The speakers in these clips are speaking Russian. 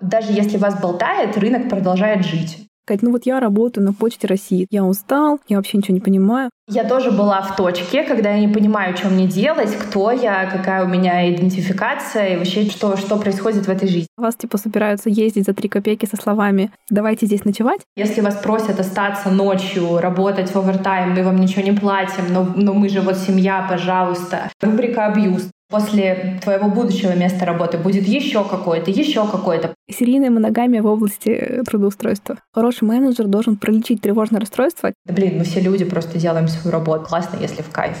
Даже если вас болтает, рынок продолжает жить. Сказать, ну вот я работаю на Почте России, я устал, я вообще ничего не понимаю. Я тоже была в точке, когда я не понимаю, что мне делать, кто я, какая у меня идентификация и вообще что, что происходит в этой жизни. Вас типа собираются ездить за три копейки со словами «давайте здесь ночевать». Если вас просят остаться ночью, работать в овертайм, мы вам ничего не платим, но, но мы же вот семья, пожалуйста. Рубрика «Абьюз». После твоего будущего места работы будет еще какое-то, еще какое-то. Серийная моногамия в области э, трудоустройства. Хороший менеджер должен пролечить тревожное расстройство. Да блин, мы все люди просто делаем свою работу. Классно, если в кайф.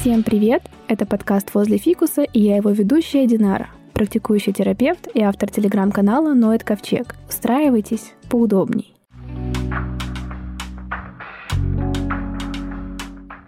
Всем привет! Это подкаст «Возле фикуса» и я его ведущая Динара, практикующий терапевт и автор телеграм-канала «Ноэт Ковчег». Устраивайтесь поудобней.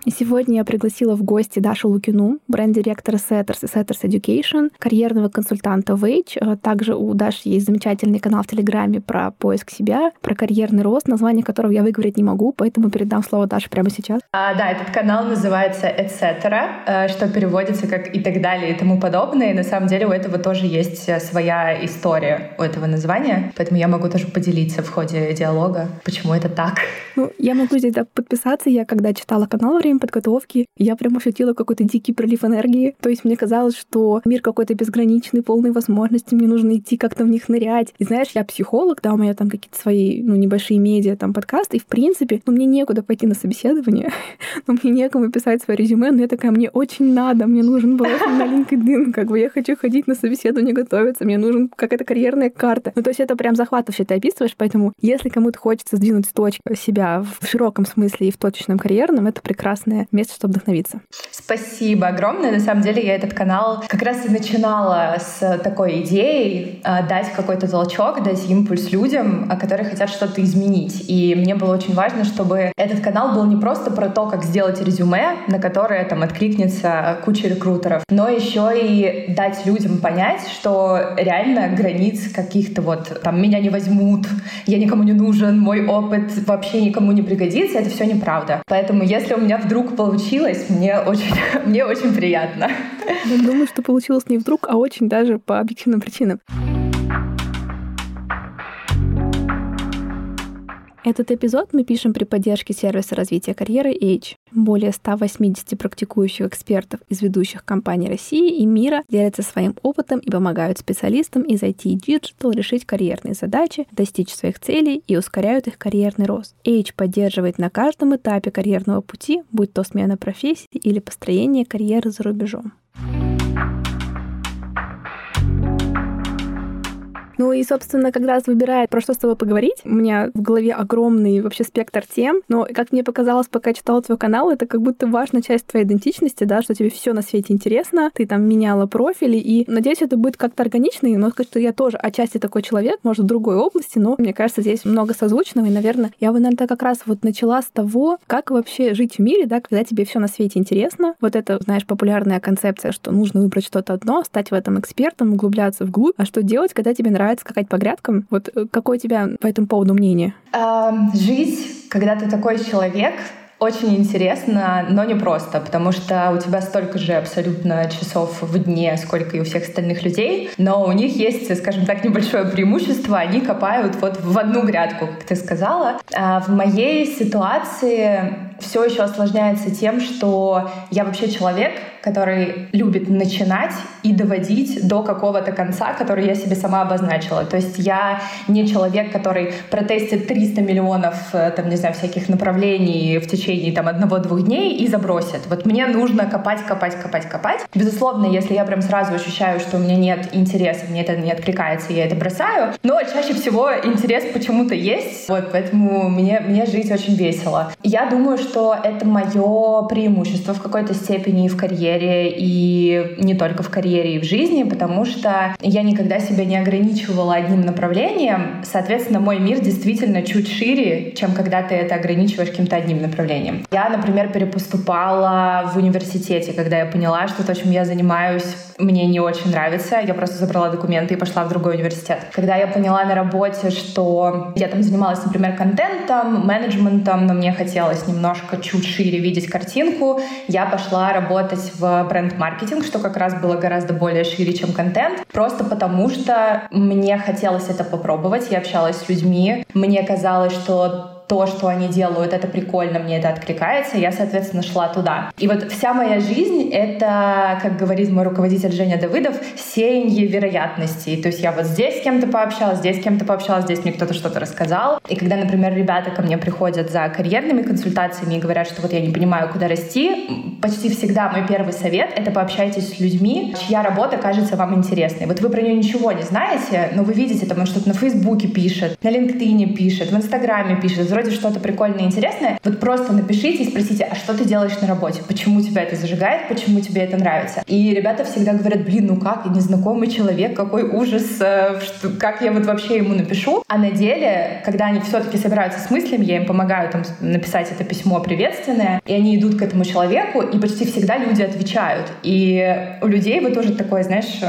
И сегодня я пригласила в гости Дашу Лукину, бренд-директора Setters и Setters Education, карьерного консультанта Wage. А также у Даши есть замечательный канал в Телеграме про поиск себя, про карьерный рост, название которого я выговорить не могу, поэтому передам слово Даше прямо сейчас. А, да, этот канал называется etc., э, что переводится как и так далее и тому подобное. И на самом деле у этого тоже есть э, своя история у этого названия, поэтому я могу тоже поделиться в ходе диалога, почему это так. Ну, я могу здесь да, подписаться. Я когда читала канал время время подготовки я прям ощутила какой-то дикий прилив энергии. То есть мне казалось, что мир какой-то безграничный, полный возможностей, мне нужно идти как-то в них нырять. И знаешь, я психолог, да, у меня там какие-то свои, ну, небольшие медиа, там, подкасты, и в принципе, ну, мне некуда пойти на собеседование, но мне некому писать свое резюме, но я такая, мне очень надо, мне нужен был на LinkedIn, как бы я хочу ходить на собеседование, готовиться, мне нужен какая-то карьерная карта. Ну, то есть это прям захватывающе ты описываешь, поэтому если кому-то хочется сдвинуть с точки себя в широком смысле и в точечном карьерном, это прекрасно прекрасное место, чтобы вдохновиться. Спасибо огромное. На самом деле я этот канал как раз и начинала с такой идеей э, дать какой-то толчок, дать импульс людям, которые хотят что-то изменить. И мне было очень важно, чтобы этот канал был не просто про то, как сделать резюме, на которое там откликнется куча рекрутеров, но еще и дать людям понять, что реально границ каких-то вот там меня не возьмут, я никому не нужен, мой опыт вообще никому не пригодится, это все неправда. Поэтому если у меня вдруг вдруг получилось, мне очень, мне очень приятно. Думаю, что получилось не вдруг, а очень даже по объективным причинам. Этот эпизод мы пишем при поддержке сервиса развития карьеры H. Более 180 практикующих экспертов из ведущих компаний России и мира делятся своим опытом и помогают специалистам из IT и Digital решить карьерные задачи, достичь своих целей и ускоряют их карьерный рост. H поддерживает на каждом этапе карьерного пути, будь то смена профессии или построение карьеры за рубежом. Ну и, собственно, когда раз выбирает, про что с тобой поговорить, у меня в голове огромный вообще спектр тем, но, как мне показалось, пока я читала твой канал, это как будто важная часть твоей идентичности, да, что тебе все на свете интересно, ты там меняла профили, и, надеюсь, это будет как-то органично, и, может, что я тоже отчасти такой человек, может, в другой области, но, мне кажется, здесь много созвучного, и, наверное, я бы, наверное, как раз вот начала с того, как вообще жить в мире, да, когда тебе все на свете интересно. Вот это, знаешь, популярная концепция, что нужно выбрать что-то одно, стать в этом экспертом, углубляться вглубь, а что делать, когда тебе нравится нравится скакать по грядкам. Вот э, какое у тебя по этому поводу мнение? Эм, жить, когда ты такой человек, очень интересно, но не просто, потому что у тебя столько же абсолютно часов в дне, сколько и у всех остальных людей, но у них есть, скажем так, небольшое преимущество, они копают вот в одну грядку, как ты сказала. А в моей ситуации все еще осложняется тем, что я вообще человек, который любит начинать и доводить до какого-то конца, который я себе сама обозначила. То есть я не человек, который протестит 300 миллионов, э, там, не знаю, всяких направлений в течение там одного-двух дней и забросит. Вот мне нужно копать, копать, копать, копать. Безусловно, если я прям сразу ощущаю, что у меня нет интереса, мне это не откликается, я это бросаю. Но чаще всего интерес почему-то есть. Вот, поэтому мне, мне жить очень весело. Я думаю, что это мое преимущество в какой-то степени и в карьере карьере и не только в карьере и в жизни, потому что я никогда себя не ограничивала одним направлением. Соответственно, мой мир действительно чуть шире, чем когда ты это ограничиваешь каким-то одним направлением. Я, например, перепоступала в университете, когда я поняла, что то, чем я занимаюсь, мне не очень нравится. Я просто забрала документы и пошла в другой университет. Когда я поняла на работе, что я там занималась, например, контентом, менеджментом, но мне хотелось немножко чуть шире видеть картинку, я пошла работать в бренд-маркетинг, что как раз было гораздо более шире, чем контент, просто потому что мне хотелось это попробовать. Я общалась с людьми, мне казалось, что то, что они делают, это прикольно, мне это откликается, я, соответственно, шла туда. И вот вся моя жизнь — это, как говорит мой руководитель Женя Давыдов, сеяние вероятностей. То есть я вот здесь с кем-то пообщалась, здесь с кем-то пообщалась, здесь мне кто-то что-то рассказал. И когда, например, ребята ко мне приходят за карьерными консультациями и говорят, что вот я не понимаю, куда расти, почти всегда мой первый совет — это пообщайтесь с людьми, чья работа кажется вам интересной. Вот вы про нее ничего не знаете, но вы видите, там он что-то на Фейсбуке пишет, на LinkedIn пишет, в Инстаграме пишет, вроде что-то прикольное и интересное, вот просто напишите и спросите, а что ты делаешь на работе? Почему тебя это зажигает? Почему тебе это нравится? И ребята всегда говорят, блин, ну как, незнакомый человек, какой ужас, э, что, как я вот вообще ему напишу? А на деле, когда они все-таки собираются с мыслями, я им помогаю там написать это письмо приветственное, и они идут к этому человеку, и почти всегда люди отвечают. И у людей вот тоже такое, знаешь, э,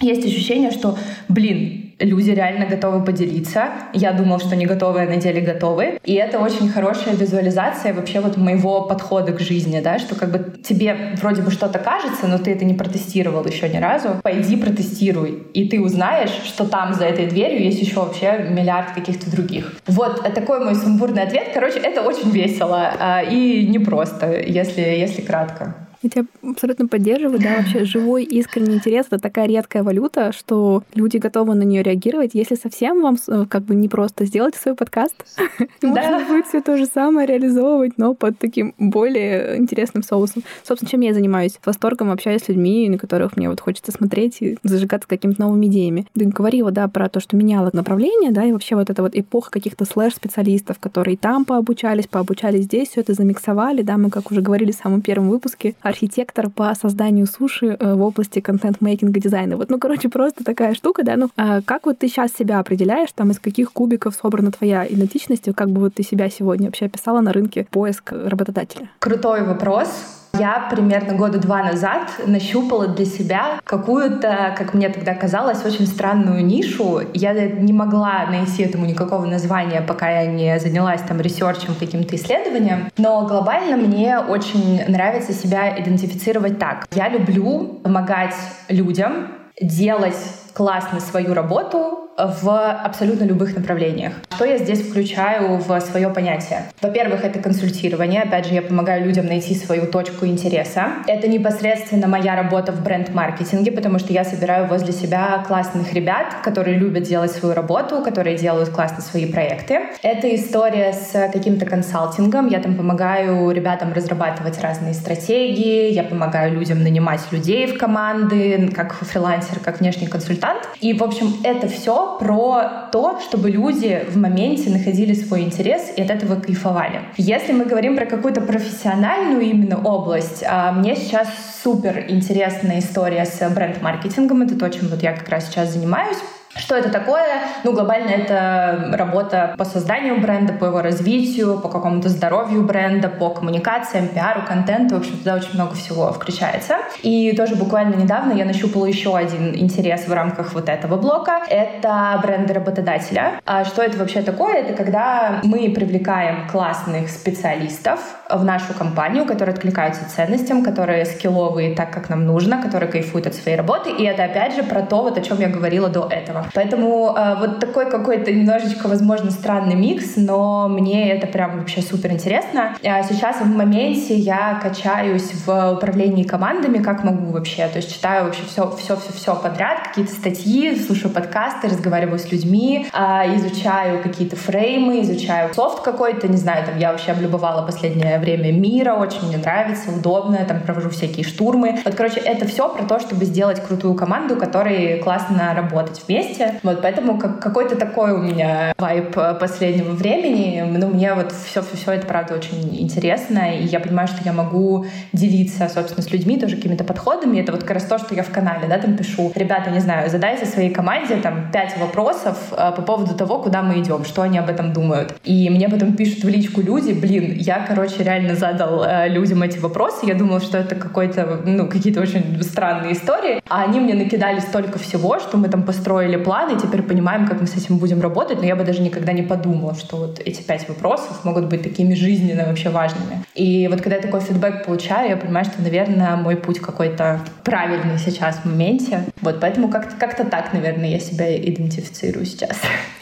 есть ощущение, что, блин, люди реально готовы поделиться. Я думал, что не готовы, а на деле готовы. И это очень хорошая визуализация вообще вот моего подхода к жизни, да, что как бы тебе вроде бы что-то кажется, но ты это не протестировал еще ни разу. Пойди протестируй, и ты узнаешь, что там за этой дверью есть еще вообще миллиард каких-то других. Вот такой мой сумбурный ответ. Короче, это очень весело а, и непросто, если, если кратко. Я тебя абсолютно поддерживаю, да, вообще живой искренний интерес — это такая редкая валюта, что люди готовы на нее реагировать. Если совсем вам э, как бы не просто сделать свой подкаст, можно будет все то же самое реализовывать, но под таким более интересным соусом. Собственно, чем я занимаюсь? Восторгом общаюсь с людьми, на которых мне вот хочется смотреть и зажигаться какими-то новыми идеями. Ты говорила, да, про то, что меняло направление, да, и вообще вот эта вот эпоха каких-то слэш-специалистов, которые там пообучались, пообучались здесь, все это замиксовали, да, мы, как уже говорили в самом первом выпуске, архитектор по созданию суши э, в области контент-мейкинга дизайна. Вот, ну, короче, просто такая штука, да, ну, а как вот ты сейчас себя определяешь, там, из каких кубиков собрана твоя идентичность, как бы вот ты себя сегодня вообще описала на рынке поиск работодателя? Крутой вопрос. Я примерно года два назад нащупала для себя какую-то, как мне тогда казалось, очень странную нишу. Я не могла найти этому никакого названия, пока я не занялась там ресерчем, каким-то исследованием. Но глобально мне очень нравится себя идентифицировать так. Я люблю помогать людям делать классно свою работу, в абсолютно любых направлениях. Что я здесь включаю в свое понятие? Во-первых, это консультирование. Опять же, я помогаю людям найти свою точку интереса. Это непосредственно моя работа в бренд-маркетинге, потому что я собираю возле себя классных ребят, которые любят делать свою работу, которые делают классно свои проекты. Это история с каким-то консалтингом. Я там помогаю ребятам разрабатывать разные стратегии, я помогаю людям нанимать людей в команды, как фрилансер, как внешний консультант. И, в общем, это все про то, чтобы люди в моменте находили свой интерес и от этого кайфовали. Если мы говорим про какую-то профессиональную именно область, а, мне сейчас супер интересная история с бренд-маркетингом. Это то, чем вот я как раз сейчас занимаюсь. Что это такое? Ну, глобально это работа по созданию бренда, по его развитию, по какому-то здоровью бренда, по коммуникациям, пиару, контенту. В общем, туда очень много всего включается. И тоже буквально недавно я нащупала еще один интерес в рамках вот этого блока. Это бренды работодателя. А что это вообще такое? Это когда мы привлекаем классных специалистов в нашу компанию, которые откликаются ценностям, которые скилловые так, как нам нужно, которые кайфуют от своей работы. И это, опять же, про то, вот о чем я говорила до этого. Поэтому э, вот такой какой-то немножечко, возможно, странный микс, но мне это прям вообще супер интересно. А сейчас в моменте я качаюсь в управлении командами, как могу вообще. То есть читаю вообще все, все, все, все подряд, какие-то статьи, слушаю подкасты, разговариваю с людьми, э, изучаю какие-то фреймы, изучаю софт какой-то, не знаю, там я вообще облюбовала последнее время мира, очень мне нравится, удобно, там провожу всякие штурмы. Вот, короче, это все про то, чтобы сделать крутую команду, которой классно работать вместе месте. Вот поэтому как, какой-то такой у меня вайп последнего времени. Ну, мне вот все-все-все это, правда, очень интересно, и я понимаю, что я могу делиться, собственно, с людьми тоже какими-то подходами. Это вот как раз то, что я в канале, да, там пишу. Ребята, не знаю, задайте своей команде там пять вопросов э, по поводу того, куда мы идем, что они об этом думают. И мне потом пишут в личку люди, блин, я, короче, реально задал э, людям эти вопросы, я думала, что это какой-то, ну, какие-то очень странные истории, а они мне накидали столько всего, что мы там построили планы, теперь понимаем, как мы с этим будем работать, но я бы даже никогда не подумала, что вот эти пять вопросов могут быть такими жизненно вообще важными. И вот когда я такой фидбэк получаю, я понимаю, что, наверное, мой путь какой-то правильный сейчас в моменте. Вот поэтому как-то как так, наверное, я себя идентифицирую сейчас.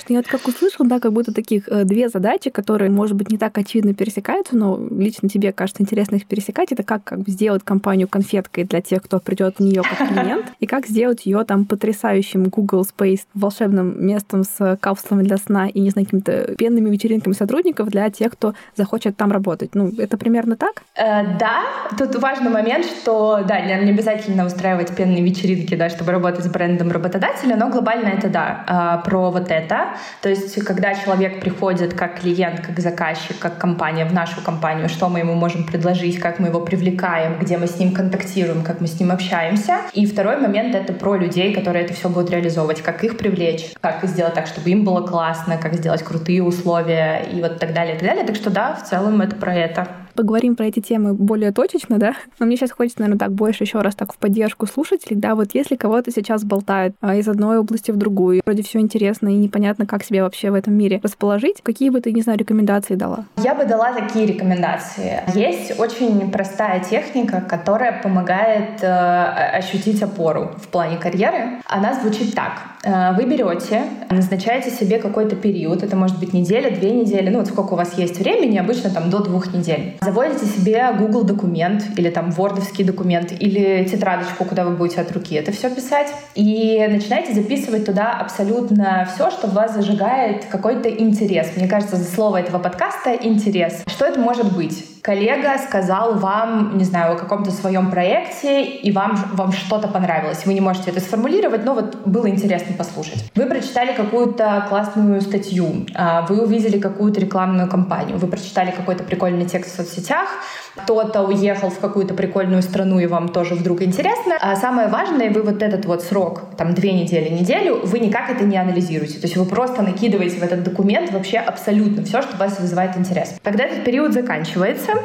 Я вот как услышала, да, как будто таких э, две задачи, которые, может быть, не так очевидно пересекаются, но лично тебе кажется интересно их пересекать. Это как, как сделать компанию конфеткой для тех, кто придет в нее как клиент, и как сделать ее там потрясающим Google Space волшебным местом с капсулами для сна и, не знаю, какими-то пенными вечеринками сотрудников для тех, кто захочет там работать. Ну, это примерно так? Э, да. Тут важный момент, что, да, не обязательно устраивать пенные вечеринки, да, чтобы работать с брендом работодателя, но глобально это да, э, про вот это. То есть, когда человек приходит как клиент, как заказчик, как компания в нашу компанию, что мы ему можем предложить, как мы его привлекаем, где мы с ним контактируем, как мы с ним общаемся. И второй момент — это про людей, которые это все будут реализовывать, как их привлечь, как сделать так, чтобы им было классно, как сделать крутые условия и вот так далее, и так далее. Так что да, в целом это про это поговорим про эти темы более точечно, да. Но мне сейчас хочется, наверное, так больше еще раз так в поддержку слушателей, да, вот если кого-то сейчас болтает а, из одной области в другую, вроде все интересно и непонятно, как себя вообще в этом мире расположить, какие бы ты, не знаю, рекомендации дала? Я бы дала такие рекомендации. Есть очень простая техника, которая помогает э, ощутить опору в плане карьеры. Она звучит так. Э, вы берете, назначаете себе какой-то период, это может быть неделя, две недели, ну вот сколько у вас есть времени, обычно там до двух недель. Заводите себе Google документ или там вордовский документ или тетрадочку, куда вы будете от руки это все писать. И начинаете записывать туда абсолютно все, что вас зажигает какой-то интерес. Мне кажется, за слово этого подкаста — интерес. Что это может быть? Коллега сказал вам, не знаю, о каком-то своем проекте, и вам, вам что-то понравилось. Вы не можете это сформулировать, но вот было интересно послушать. Вы прочитали какую-то классную статью, а, вы увидели какую-то рекламную кампанию, вы прочитали какой-то прикольный текст в соцсетях, кто-то уехал в какую-то прикольную страну, и вам тоже вдруг интересно. А самое важное, вы вот этот вот срок, там, две недели, неделю, вы никак это не анализируете. То есть вы просто накидываете в этот документ вообще абсолютно все, что вас вызывает интерес. Когда этот период заканчивается,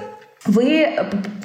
вы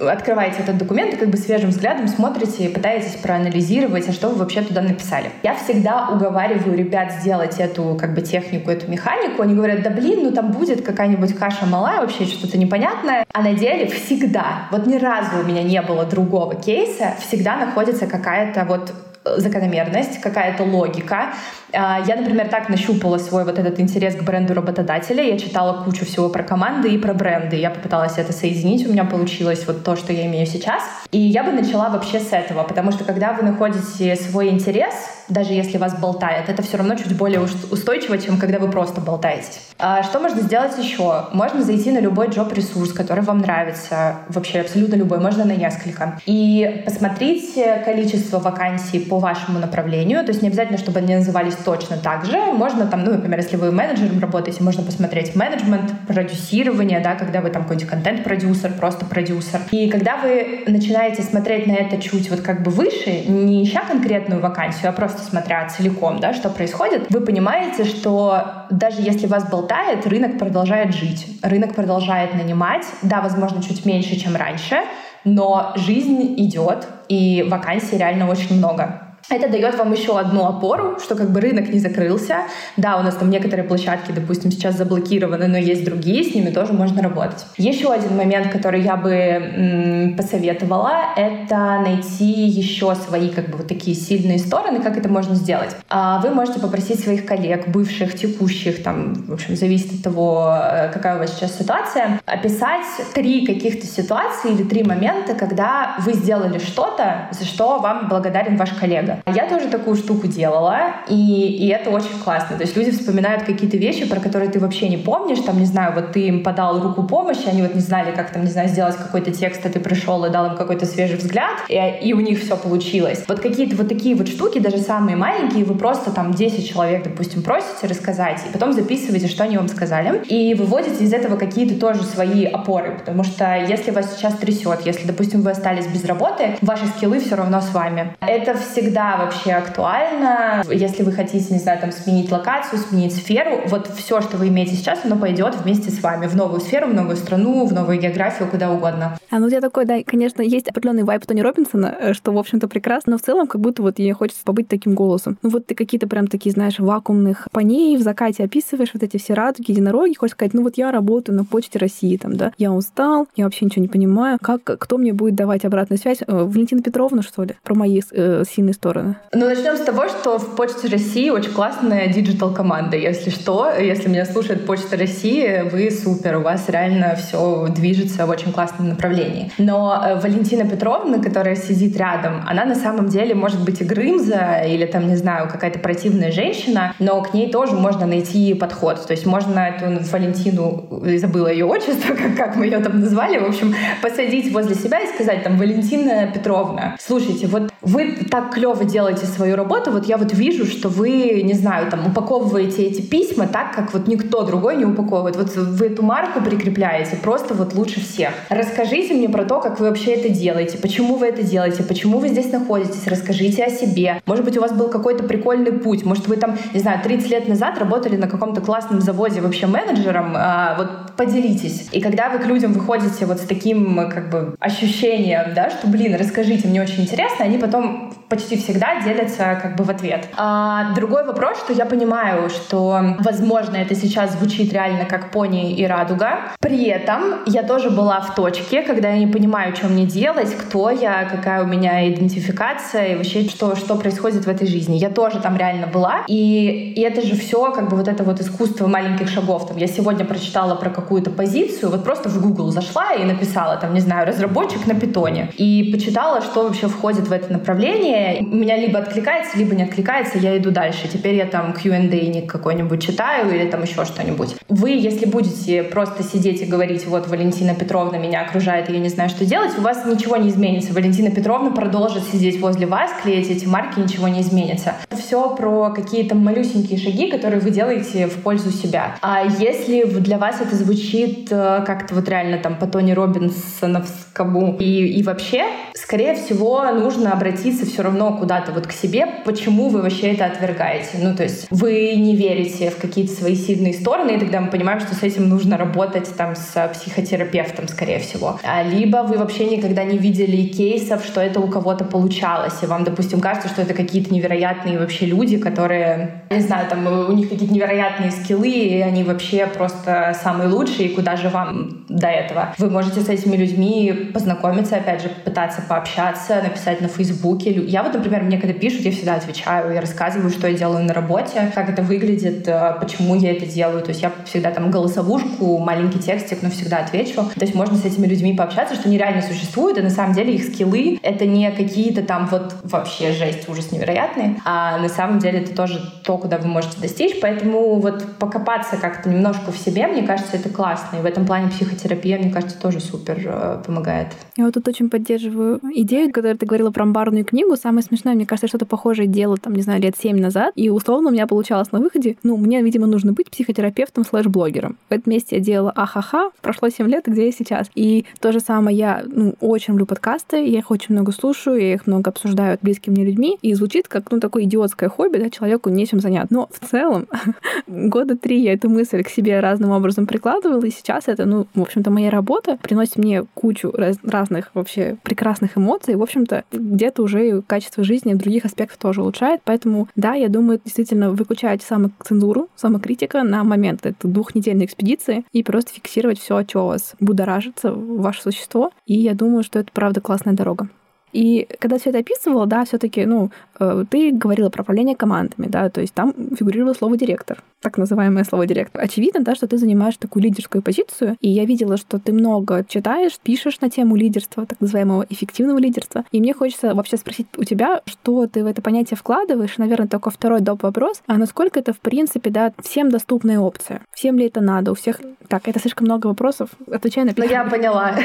открываете этот документ и как бы свежим взглядом смотрите и пытаетесь проанализировать, а что вы вообще туда написали. Я всегда уговариваю ребят сделать эту как бы технику, эту механику. Они говорят, да блин, ну там будет какая-нибудь каша малая, вообще что-то непонятное. А на деле всегда, вот ни разу у меня не было другого кейса, всегда находится какая-то вот закономерность, какая-то логика. А, я, например, так нащупала свой вот этот интерес к бренду работодателя. Я читала кучу всего про команды и про бренды. Я попыталась это соединить. У меня получилось вот то, что я имею сейчас. И я бы начала вообще с этого, потому что когда вы находите свой интерес, даже если вас болтает, это все равно чуть более устойчиво, чем когда вы просто болтаетесь. А что можно сделать еще? Можно зайти на любой джоб-ресурс, который вам нравится, вообще абсолютно любой, можно на несколько, и посмотреть количество вакансий по вашему направлению, то есть не обязательно, чтобы они назывались точно так же, можно там, ну, например, если вы менеджером работаете, можно посмотреть менеджмент, продюсирование, да, когда вы там какой-нибудь контент-продюсер, просто продюсер. И когда вы начинаете смотреть на это чуть вот как бы выше, не ища конкретную вакансию, а просто смотря целиком, да, что происходит, вы понимаете, что даже если вас болтает, рынок продолжает жить, рынок продолжает нанимать, да, возможно, чуть меньше, чем раньше, но жизнь идет, и вакансий реально очень много. Это дает вам еще одну опору, что как бы рынок не закрылся. Да, у нас там некоторые площадки, допустим, сейчас заблокированы, но есть другие, с ними тоже можно работать. Еще один момент, который я бы м, посоветовала, это найти еще свои как бы вот такие сильные стороны, как это можно сделать. А вы можете попросить своих коллег, бывших, текущих, там, в общем, зависит от того, э, какая у вас сейчас ситуация, описать три каких-то ситуации или три момента, когда вы сделали что-то, за что вам благодарен ваш коллега. Я тоже такую штуку делала, и, и это очень классно. То есть люди вспоминают какие-то вещи, про которые ты вообще не помнишь. Там, не знаю, вот ты им подал руку помощи, они вот не знали, как там, не знаю, сделать какой-то текст, а ты пришел и дал им какой-то свежий взгляд, и, и у них все получилось. Вот какие-то вот такие вот штуки, даже самые маленькие, вы просто там 10 человек, допустим, просите рассказать, и потом записываете, что они вам сказали, и выводите из этого какие-то тоже свои опоры, потому что если вас сейчас трясет, если, допустим, вы остались без работы, ваши скиллы все равно с вами. Это всегда вообще актуально. Если вы хотите, не знаю, там, сменить локацию, сменить сферу, вот все, что вы имеете сейчас, оно пойдет вместе с вами в новую сферу, в новую страну, в новую географию, куда угодно. А ну у тебя такой, да, конечно, есть определенный вайп Тони Робинсона, э, что, в общем-то, прекрасно, но в целом как будто вот ей хочется побыть таким голосом. Ну вот ты какие-то прям такие, знаешь, вакуумных поней в закате описываешь, вот эти все радуги, единороги, хочешь сказать, ну вот я работаю на почте России, там, да, я устал, я вообще ничего не понимаю, как, кто мне будет давать обратную связь? Э, Валентина Петровна, что ли, про мои э, сильные стороны? Ну, начнем с того, что в Почте России очень классная digital команда. Если что, если меня слушает Почта России, вы супер, у вас реально все движется в очень классном направлении. Но э, Валентина Петровна, которая сидит рядом, она на самом деле может быть и Грымза, или там, не знаю, какая-то противная женщина, но к ней тоже можно найти подход. То есть можно эту Валентину, забыла ее отчество, как, как мы ее там назвали, в общем, посадить возле себя и сказать там, Валентина Петровна, слушайте, вот вы так клево делаете свою работу, вот я вот вижу, что вы, не знаю, там, упаковываете эти письма так, как вот никто другой не упаковывает. Вот вы эту марку прикрепляете просто вот лучше всех. Расскажите мне про то, как вы вообще это делаете, почему вы это делаете, почему вы здесь находитесь, расскажите о себе. Может быть, у вас был какой-то прикольный путь, может, вы там, не знаю, 30 лет назад работали на каком-то классном заводе вообще менеджером, а, вот поделитесь. И когда вы к людям выходите вот с таким как бы ощущением, да, что, блин, расскажите, мне очень интересно, они потом почти всегда делятся как бы в ответ. А другой вопрос, что я понимаю, что, возможно, это сейчас звучит реально как пони и радуга. При этом я тоже была в точке, когда я не понимаю, что мне делать, кто я, какая у меня идентификация и вообще что, что происходит в этой жизни. Я тоже там реально была. И, и это же все как бы вот это вот искусство маленьких шагов. Там, я сегодня прочитала про какую-то позицию, вот просто в Google зашла и написала там, не знаю, разработчик на питоне. И почитала, что вообще входит в это направление. У меня либо откликается, либо не откликается, я иду дальше. Теперь я там Q&A какой-нибудь читаю или там еще что-нибудь. Вы, если будете просто сидеть и говорить, вот Валентина Петровна меня окружает, и я не знаю, что делать, у вас ничего не изменится. Валентина Петровна продолжит сидеть возле вас, клеить эти марки, ничего не изменится. Все про какие-то малюсенькие шаги, которые вы делаете в пользу себя. А если для вас это звучит э, как-то вот реально там по Тони Робинсоновскому и, и вообще, скорее всего, нужно обратиться все равно куда-то вот к себе, почему вы вообще это отвергаете. Ну, то есть вы не верите в какие-то свои сильные стороны, и тогда мы понимаем, что с этим нужно работать там с психотерапевтом, скорее всего. А, либо вы вообще никогда не видели кейсов, что это у кого-то получалось, и вам, допустим, кажется, что это какие-то невероятные вообще люди, которые, не знаю, там у них какие-то невероятные скиллы, и они вообще просто самые лучшие, и куда же вам до этого? Вы можете с этими людьми познакомиться, опять же, пытаться пообщаться, написать на Фейсбуке. Я вот, например, мне когда пишут, я всегда отвечаю, я рассказываю, что я делаю на работе, как это выглядит, э, почему я это делаю. То есть я всегда там голосовушку, маленький текстик, но всегда отвечу. То есть можно с этими людьми пообщаться, что они реально существуют, и на самом деле их скиллы — это не какие-то там вот вообще жесть, ужас невероятный, а на самом деле это тоже то, куда вы можете достичь. Поэтому вот покопаться как-то немножко в себе, мне кажется, это классно. И в этом плане психотерапия, мне кажется, тоже супер э, помогает. Я вот тут очень поддерживаю идею, когда ты говорила про амбарную книгу. Самое смешное, мне кажется, что-то похожее дело, там, не знаю, лет семь назад. И условно у меня получалось на выходе, ну, мне, видимо, нужно быть психотерапевтом слэш-блогером. В этом месте я делала ахаха, прошло семь лет, где я сейчас. И то же самое я, ну, очень люблю подкасты, я их очень много слушаю, я их много обсуждаю с близкими мне людьми, и звучит как, ну, такое идиотское хобби, да, человеку нечем заняться. Но в целом года три я эту мысль к себе разным образом прикладывала, и сейчас это, ну, в общем-то, моя работа приносит мне кучу раз- разных вообще прекрасных эмоций, в общем-то, где-то уже качество жизни в других аспектах тоже улучшает. Поэтому, да, я думаю, действительно выключать самоцензуру, самокритика на момент этой двухнедельной экспедиции и просто фиксировать все, что вас будоражится, ваше существо. И я думаю, что это правда классная дорога. И когда все это описывала, да, все-таки, ну, ты говорила про управление командами, да, то есть там фигурировало слово директор. так называемое слово директор. Очевидно, да, что ты занимаешь такую лидерскую позицию, и я видела, что ты много читаешь, пишешь на тему лидерства, так называемого эффективного лидерства. И мне хочется вообще спросить у тебя, что ты в это понятие вкладываешь, наверное, только второй доп. вопрос, а насколько это, в принципе, да, всем доступная опция? Всем ли это надо? У всех... Так, это слишком много вопросов. Отвечай на первый. Ну, я поняла.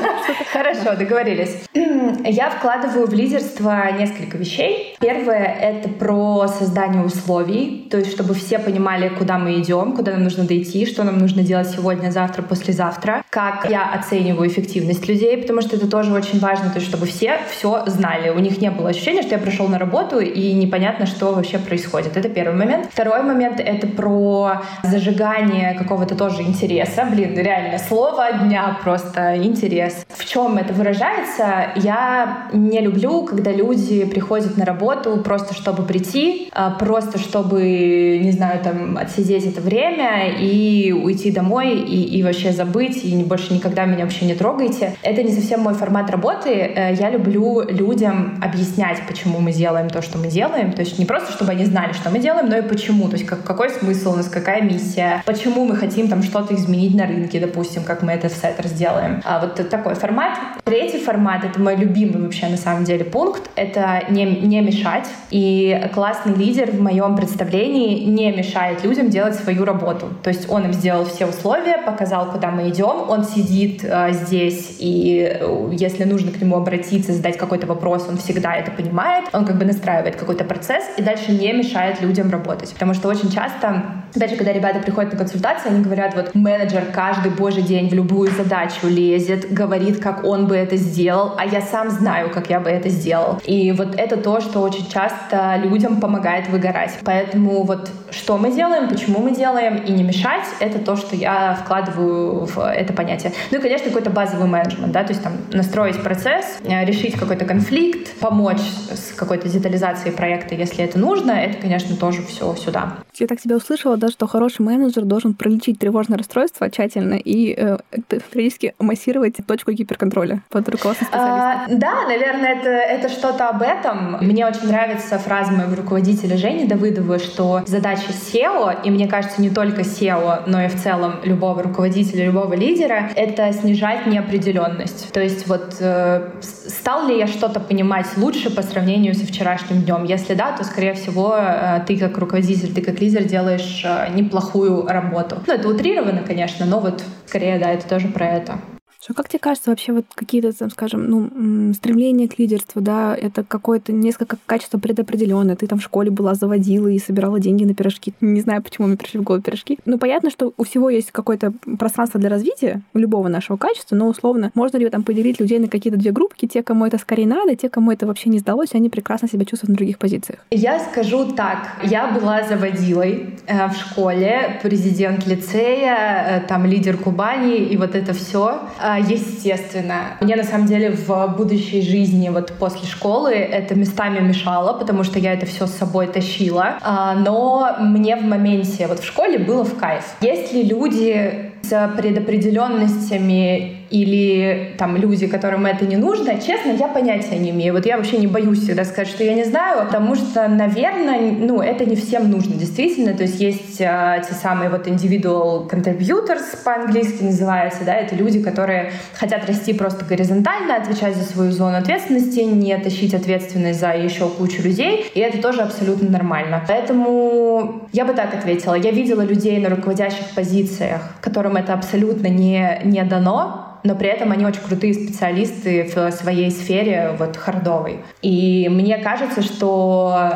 Хорошо, договорились. Я вкладываю в лидерство несколько вещей. Первое — это про создание условий, то есть чтобы все понимали, куда мы идем, куда нам нужно дойти, что нам нужно делать сегодня, завтра, послезавтра, как я оцениваю эффективность людей, потому что это тоже очень важно, то есть чтобы все все знали. У них не было ощущения, что я пришел на работу и непонятно, что вообще происходит. Это первый момент. Второй момент — это про зажигание какого-то тоже интереса. Блин, реально, слово дня просто интерес. В чем это выражается? Я не люблю, когда люди приходят на работу просто чтобы прийти, а просто чтобы, не знаю, там, отсидеть это время и уйти домой и, и вообще забыть, и больше никогда меня вообще не трогайте. Это не совсем мой формат работы. Э, я люблю людям объяснять, почему мы делаем то, что мы делаем. То есть не просто, чтобы они знали, что мы делаем, но и почему. То есть как, какой смысл у нас, какая миссия, почему мы хотим там что-то изменить на рынке, допустим, как мы это в сделаем. А вот такой формат. Третий формат — это мой любимый вообще на самом деле пункт. Это не, не мешать. И классный лидер в моем представлении не мешает людям делать свою работу. То есть он им сделал все условия, показал, куда мы идем, он сидит э, здесь, и э, если нужно к нему обратиться, задать какой-то вопрос, он всегда это понимает, он как бы настраивает какой-то процесс и дальше не мешает людям работать. Потому что очень часто, опять же, когда ребята приходят на консультации, они говорят, вот менеджер каждый божий день в любую задачу лезет, говорит, как он бы это сделал, а я сам знаю, как я бы это сделал. И вот это то, что очень часто людям помогает выгорать. Поэтому вот что мы делаем? почему мы делаем, и не мешать, это то, что я вкладываю в это понятие. Ну и, конечно, какой-то базовый менеджмент, да, то есть там настроить процесс, э, решить какой-то конфликт, помочь с какой-то детализацией проекта, если это нужно, это, конечно, тоже все сюда. Я так тебя услышала, да, что хороший менеджер должен пролечить тревожное расстройство тщательно и э, периодически массировать точку гиперконтроля под руководством специалиста. А, да, наверное, это, это что-то об этом. Мне очень нравится фраза моего руководителя Жени Давыдовой, что задача SEO и мне кажется, не только SEO, но и в целом любого руководителя, любого лидера, это снижать неопределенность. То есть вот э, стал ли я что-то понимать лучше по сравнению со вчерашним днем? Если да, то, скорее всего, э, ты как руководитель, ты как лидер делаешь э, неплохую работу. Ну, это утрировано, конечно, но вот скорее, да, это тоже про это. Что, как тебе кажется, вообще вот какие-то, там, скажем, ну, стремления к лидерству, да, это какое-то несколько качество предопределенное. Ты там в школе была, заводила и собирала деньги на пирожки. Не знаю, почему мне пришли в голову пирожки. Ну, понятно, что у всего есть какое-то пространство для развития, любого нашего качества, но условно, можно ли там поделить людей на какие-то две группки, те, кому это скорее надо, те, кому это вообще не сдалось, они прекрасно себя чувствуют на других позициях? Я скажу так. Я была заводилой э, в школе, президент лицея, э, там лидер Кубани и вот это все. А, естественно. Мне на самом деле в будущей жизни вот после школы это местами мешало, потому что я это все с собой тащила. А, но мне в моменте вот в школе было в кайф. Есть ли люди с предопределенностями или там люди, которым это не нужно, честно, я понятия не имею. Вот я вообще не боюсь всегда сказать, что я не знаю, потому что, наверное, ну, это не всем нужно, действительно. То есть есть а, те самые вот individual contributors по-английски называются, да, это люди, которые хотят расти просто горизонтально, отвечать за свою зону ответственности, не тащить ответственность за еще кучу людей, и это тоже абсолютно нормально. Поэтому я бы так ответила. Я видела людей на руководящих позициях, которым это абсолютно не, не дано, но при этом они очень крутые специалисты в своей сфере, вот хардовой. И мне кажется, что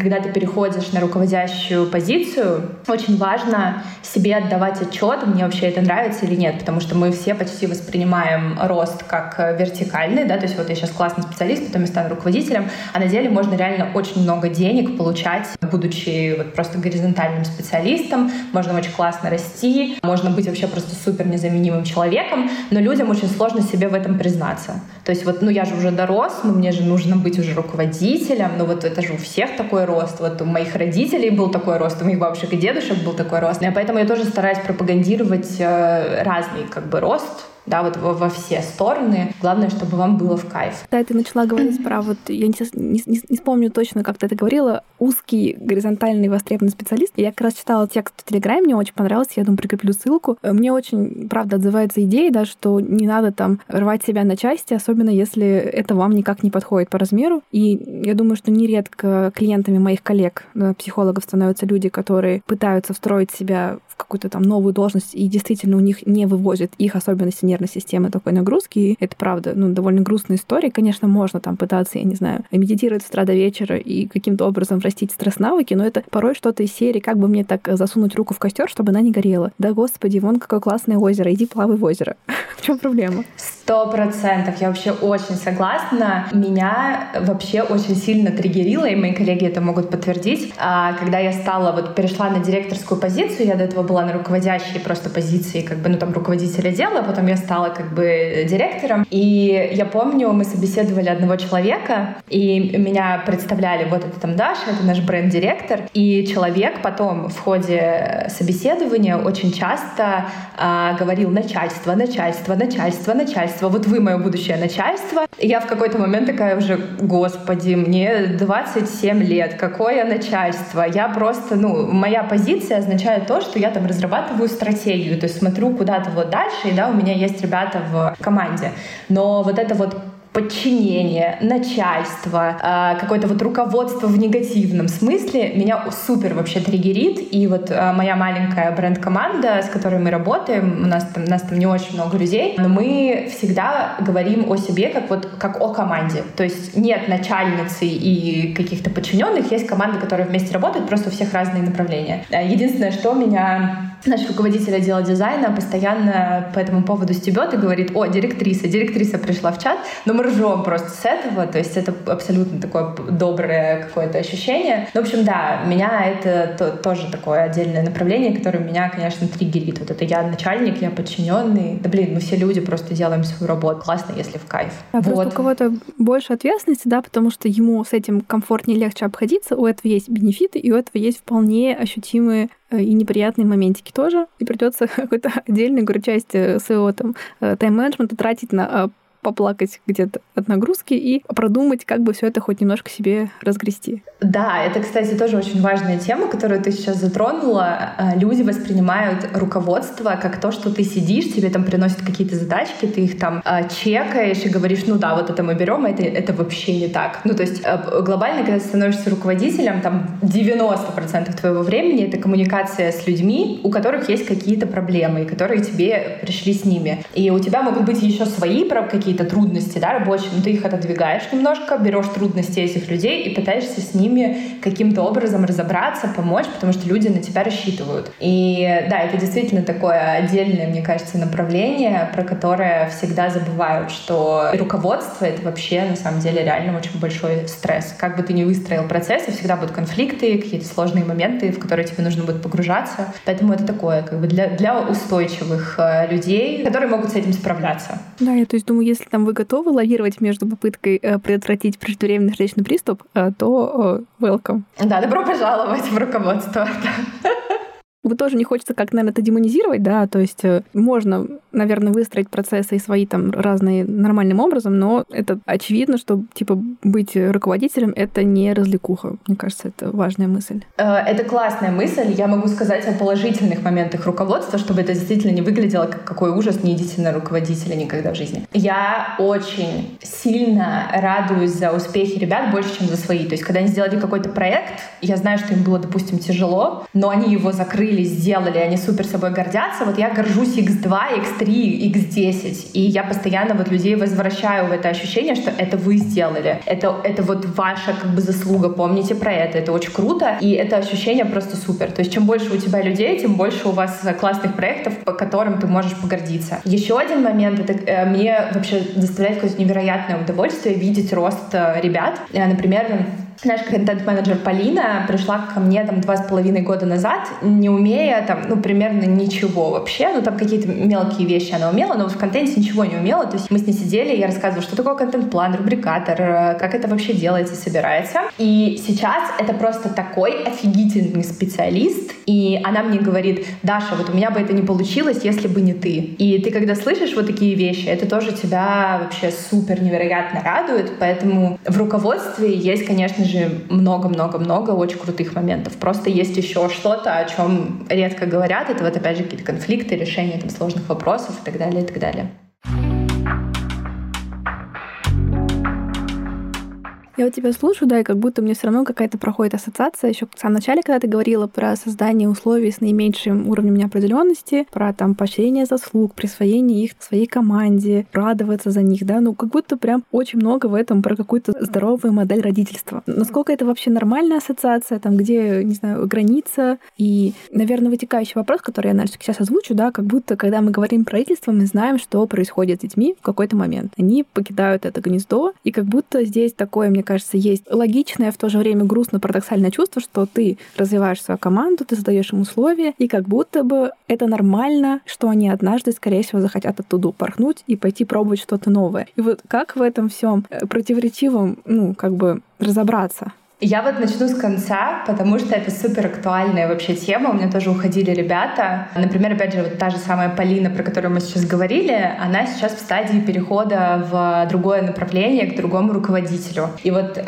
когда ты переходишь на руководящую позицию, очень важно себе отдавать отчет, мне вообще это нравится или нет, потому что мы все почти воспринимаем рост как вертикальный, да, то есть вот я сейчас классный специалист, потом я стану руководителем, а на деле можно реально очень много денег получать, будучи вот просто горизонтальным специалистом, можно очень классно расти, можно быть вообще просто супер незаменимым человеком, но людям очень сложно себе в этом признаться. То есть вот, ну я же уже дорос, ну мне же нужно быть уже руководителем, ну вот это же у всех такой рост, вот у моих родителей был такой рост, у моих бабушек и дедушек был такой рост, и поэтому я тоже стараюсь пропагандировать э, разный как бы рост, да, вот во, во все стороны. Главное, чтобы вам было в кайф. Да, ты начала говорить про вот, я не, не, не, не вспомню точно, как ты это говорила, узкий горизонтальный востребованный специалист. Я как раз читала текст в Телеграме, мне очень понравился, я думаю, прикреплю ссылку. Мне очень, правда, отзывается идея, да, что не надо там рвать себя на части, особенно если это вам никак не подходит по размеру. И я думаю, что нередко клиентами моих коллег, психологов, становятся люди, которые пытаются встроить себя в какую-то там новую должность, и действительно у них не вывозит их особенности нервной системы такой нагрузки. И это правда, ну, довольно грустная история. Конечно, можно там пытаться, я не знаю, медитировать с утра до вечера и каким-то образом растить стресс-навыки, но это порой что-то из серии, как бы мне так засунуть руку в костер, чтобы она не горела. Да, господи, вон какое классное озеро, иди плавай в озеро. в чем проблема? Сто процентов. Я вообще очень согласна. Меня вообще очень сильно триггерило, и мои коллеги это могут подтвердить. А когда я стала, вот перешла на директорскую позицию, я до этого была на руководящей просто позиции, как бы, ну там, руководителя дела, а потом я стала как бы директором. И я помню, мы собеседовали одного человека, и меня представляли, вот это там Даша, это наш бренд-директор, и человек потом в ходе собеседования очень часто а, говорил начальство, начальство, начальство, начальство, вот вы мое будущее начальство. И я в какой-то момент такая уже, господи, мне 27 лет, какое начальство? Я просто, ну, моя позиция означает то, что я там разрабатываю стратегию, то есть смотрю куда-то вот дальше, и да, у меня есть ребята в команде. Но вот это вот подчинение, начальство, а, какое-то вот руководство в негативном смысле меня супер вообще триггерит. И вот а, моя маленькая бренд-команда, с которой мы работаем, у нас там, у нас там не очень много людей, но мы всегда говорим о себе как вот как о команде. То есть нет начальницы и каких-то подчиненных, есть команда, которая вместе работает, просто у всех разные направления. А, единственное, что меня наш руководитель отдела дизайна постоянно по этому поводу стебет и говорит, о, директриса, директриса пришла в чат, но мы ржем просто с этого, то есть это абсолютно такое доброе какое-то ощущение. Ну, в общем, да, меня это то, тоже такое отдельное направление, которое меня, конечно, триггерит. Вот это я начальник, я подчиненный. Да блин, мы все люди просто делаем свою работу. Классно, если в кайф. А вот. просто у кого-то больше ответственности, да, потому что ему с этим комфортнее легче обходиться, у этого есть бенефиты, и у этого есть вполне ощутимые и неприятные моментики тоже. И придется какую-то отдельную говорю, часть э, своего там э, тайм-менеджмента тратить на поплакать где-то от нагрузки и продумать, как бы все это хоть немножко себе разгрести. Да, это, кстати, тоже очень важная тема, которую ты сейчас затронула. А, люди воспринимают руководство как то, что ты сидишь, тебе там приносят какие-то задачки, ты их там э, чекаешь и говоришь, ну да, вот это мы берем, а это, это вообще не так. Ну, то есть э, глобально, когда ты становишься руководителем, там 90% твоего времени — это коммуникация с людьми, у которых есть какие-то проблемы, которые тебе пришли с ними. И у тебя могут быть еще свои какие какие-то трудности да, рабочие, но ты их отодвигаешь немножко, берешь трудности этих людей и пытаешься с ними каким-то образом разобраться, помочь, потому что люди на тебя рассчитывают. И да, это действительно такое отдельное, мне кажется, направление, про которое всегда забывают, что руководство — это вообще на самом деле реально очень большой стресс. Как бы ты ни выстроил процессы, всегда будут конфликты, какие-то сложные моменты, в которые тебе нужно будет погружаться. Поэтому это такое как бы для, для устойчивых э, людей, которые могут с этим справляться. Да, я то есть думаю, если там вы готовы лавировать между попыткой э, предотвратить преждевременный сердечный приступ, э, то э, welcome. Да, добро пожаловать в руководство. Вы тоже не хочется как, наверное, это демонизировать, да, то есть э, можно, наверное, выстроить процессы и свои там разные нормальным образом, но это очевидно, что, типа, быть руководителем — это не развлекуха. Мне кажется, это важная мысль. Э, это классная мысль. Я могу сказать о положительных моментах руководства, чтобы это действительно не выглядело как какой ужас, не идите на руководителя никогда в жизни. Я очень сильно радуюсь за успехи ребят больше, чем за свои. То есть, когда они сделали какой-то проект, я знаю, что им было, допустим, тяжело, но они его закрыли открыли, сделали, они супер собой гордятся. Вот я горжусь X2, X3, X10. И я постоянно вот людей возвращаю в это ощущение, что это вы сделали. Это, это вот ваша как бы заслуга. Помните про это. Это очень круто. И это ощущение просто супер. То есть чем больше у тебя людей, тем больше у вас классных проектов, по которым ты можешь погордиться. Еще один момент. Это э, мне вообще доставляет какое-то невероятное удовольствие видеть рост э, ребят. Э, например, Наш контент-менеджер Полина пришла ко мне там два с половиной года назад, не умея там, ну, примерно ничего вообще. Ну, там какие-то мелкие вещи она умела, но в контенте ничего не умела. То есть мы с ней сидели, я рассказывала, что такое контент-план, рубрикатор, э, как это вообще делается, собирается. И сейчас это просто такой офигительный специалист, и она мне говорит, Даша, вот у меня бы это не получилось, если бы не ты. И ты, когда слышишь вот такие вещи, это тоже тебя вообще супер невероятно радует, поэтому в руководстве есть, конечно же, много-много-много очень крутых моментов. Просто есть еще что-то, о чем редко говорят, это вот опять же какие-то конфликты, решение там сложных вопросов и так далее, и так далее. Я вот тебя слушаю, да, и как будто мне все равно какая-то проходит ассоциация еще в самом начале, когда ты говорила про создание условий с наименьшим уровнем неопределенности, про там поощрение заслуг, присвоение их своей команде, радоваться за них, да, ну как будто прям очень много в этом про какую-то здоровую модель родительства. Насколько это вообще нормальная ассоциация, там где, не знаю, граница, и, наверное, вытекающий вопрос, который я, наверное, сейчас озвучу, да, как будто, когда мы говорим про родительство, мы знаем, что происходит с детьми в какой-то момент. Они покидают это гнездо, и как будто здесь такое, мне мне кажется, есть логичное, в то же время грустно парадоксальное чувство, что ты развиваешь свою команду, ты задаешь им условия, и как будто бы это нормально, что они однажды, скорее всего, захотят оттуда упорхнуть и пойти пробовать что-то новое. И вот как в этом всем э, противоречивом, ну, как бы разобраться? Я вот начну с конца, потому что это супер актуальная вообще тема. У меня тоже уходили ребята. Например, опять же, вот та же самая Полина, про которую мы сейчас говорили, она сейчас в стадии перехода в другое направление, к другому руководителю. И вот э,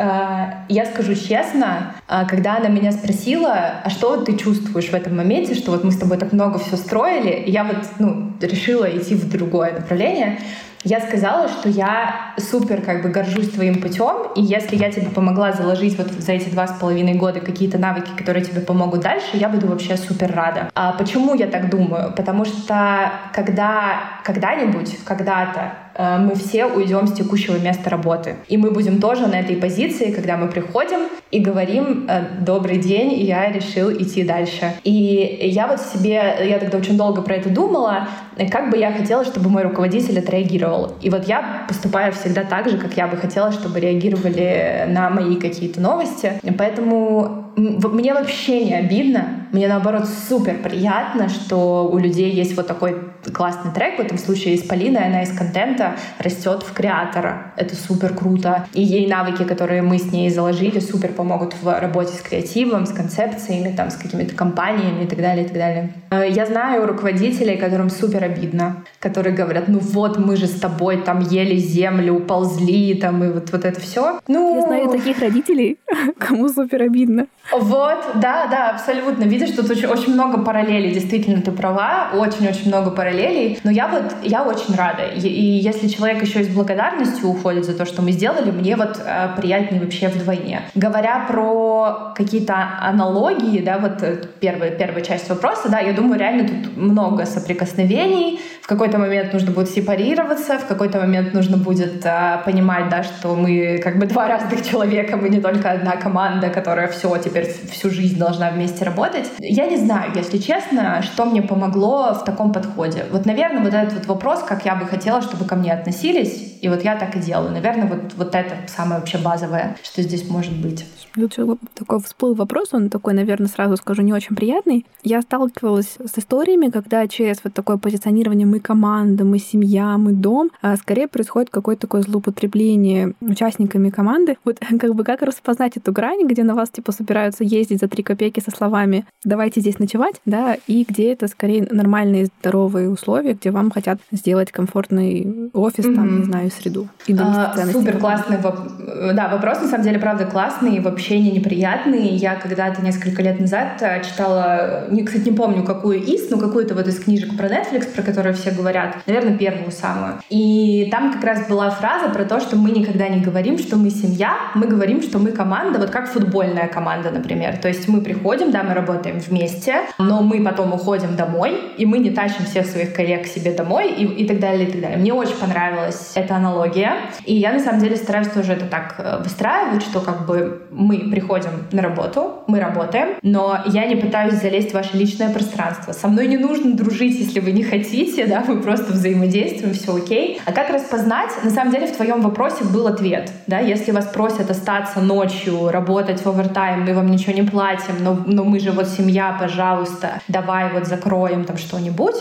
я скажу честно, э, когда она меня спросила, а что ты чувствуешь в этом моменте, что вот мы с тобой так много все строили, я вот ну, решила идти в другое направление, я сказала, что я супер как бы горжусь твоим путем, и если я тебе помогла заложить вот за эти два с половиной года какие-то навыки, которые тебе помогут дальше, я буду вообще супер рада. А почему я так думаю? Потому что когда когда-нибудь, когда-то мы все уйдем с текущего места работы. И мы будем тоже на этой позиции, когда мы приходим и говорим э, «добрый день, я решил идти дальше». И я вот себе, я тогда очень долго про это думала, как бы я хотела, чтобы мой руководитель отреагировал. И вот я поступаю всегда так же, как я бы хотела, чтобы реагировали на мои какие-то новости. Поэтому мне вообще не обидно, мне наоборот супер приятно, что у людей есть вот такой классный трек, в этом случае из Полины, она из контента растет в креатора. Это супер круто. И ей навыки, которые мы с ней заложили, супер помогут в работе с креативом, с концепциями, там, с какими-то компаниями и так далее, и так далее. Э, я знаю руководителей, которым супер обидно, которые говорят, ну вот мы же с тобой там ели землю, ползли, там, и вот, вот это все. Ну... Я знаю таких родителей, кому супер обидно. Вот, да, да, абсолютно. Видишь, тут очень, очень много параллелей, действительно, ты права, очень-очень много параллелей. Но я вот, я очень рада. И, и если человек еще и с благодарностью уходит за то, что мы сделали, мне вот э, приятнее вообще вдвойне. Говоря про какие-то аналогии, да, вот э, первая, первая часть вопроса, да, я думаю, реально тут много соприкосновений. В какой-то момент нужно будет сепарироваться, в какой-то момент нужно будет э, понимать, да, что мы как бы два разных человека, мы не только одна команда, которая все, теперь всю жизнь должна вместе работать. Я не знаю, если честно, что мне помогло в таком подходе. Вот, наверное, вот этот вот вопрос, как я бы хотела, чтобы ко мне относились, и вот я так и делаю. Наверное, вот, вот это самое вообще базовое, что здесь может быть. Тут такой всплыл вопрос, он такой, наверное, сразу скажу, не очень приятный. Я сталкивалась с историями, когда через вот такое позиционирование «мы команда», «мы семья», «мы дом», а скорее происходит какое-то такое злоупотребление участниками команды. Вот как бы как распознать эту грань, где на вас типа собираются ездить за три копейки со словами «давайте здесь ночевать», да, и где это скорее нормальные здоровые условия, где вам хотят сделать комфортный офис, mm-hmm. там, не знаю, среду. И а, супер классный вопрос. Да, вопрос на самом деле правда классный. Вообще ощущения неприятные. Я когда-то несколько лет назад э, читала, не, кстати, не помню, какую из, но какую-то вот из книжек про Netflix, про которую все говорят, наверное, первую самую. И там как раз была фраза про то, что мы никогда не говорим, что мы семья, мы говорим, что мы команда, вот как футбольная команда, например. То есть мы приходим, да, мы работаем вместе, но мы потом уходим домой, и мы не тащим всех своих коллег себе домой и, и так далее, и так далее. Мне очень понравилась эта аналогия. И я на самом деле стараюсь тоже это так э, выстраивать, что как бы мы приходим на работу, мы работаем, но я не пытаюсь залезть в ваше личное пространство. Со мной не нужно дружить, если вы не хотите, да, мы просто взаимодействуем, все окей. А как распознать? На самом деле в твоем вопросе был ответ, да, если вас просят остаться ночью, работать в овертайм, мы вам ничего не платим, но, но мы же вот семья, пожалуйста, давай вот закроем там что-нибудь,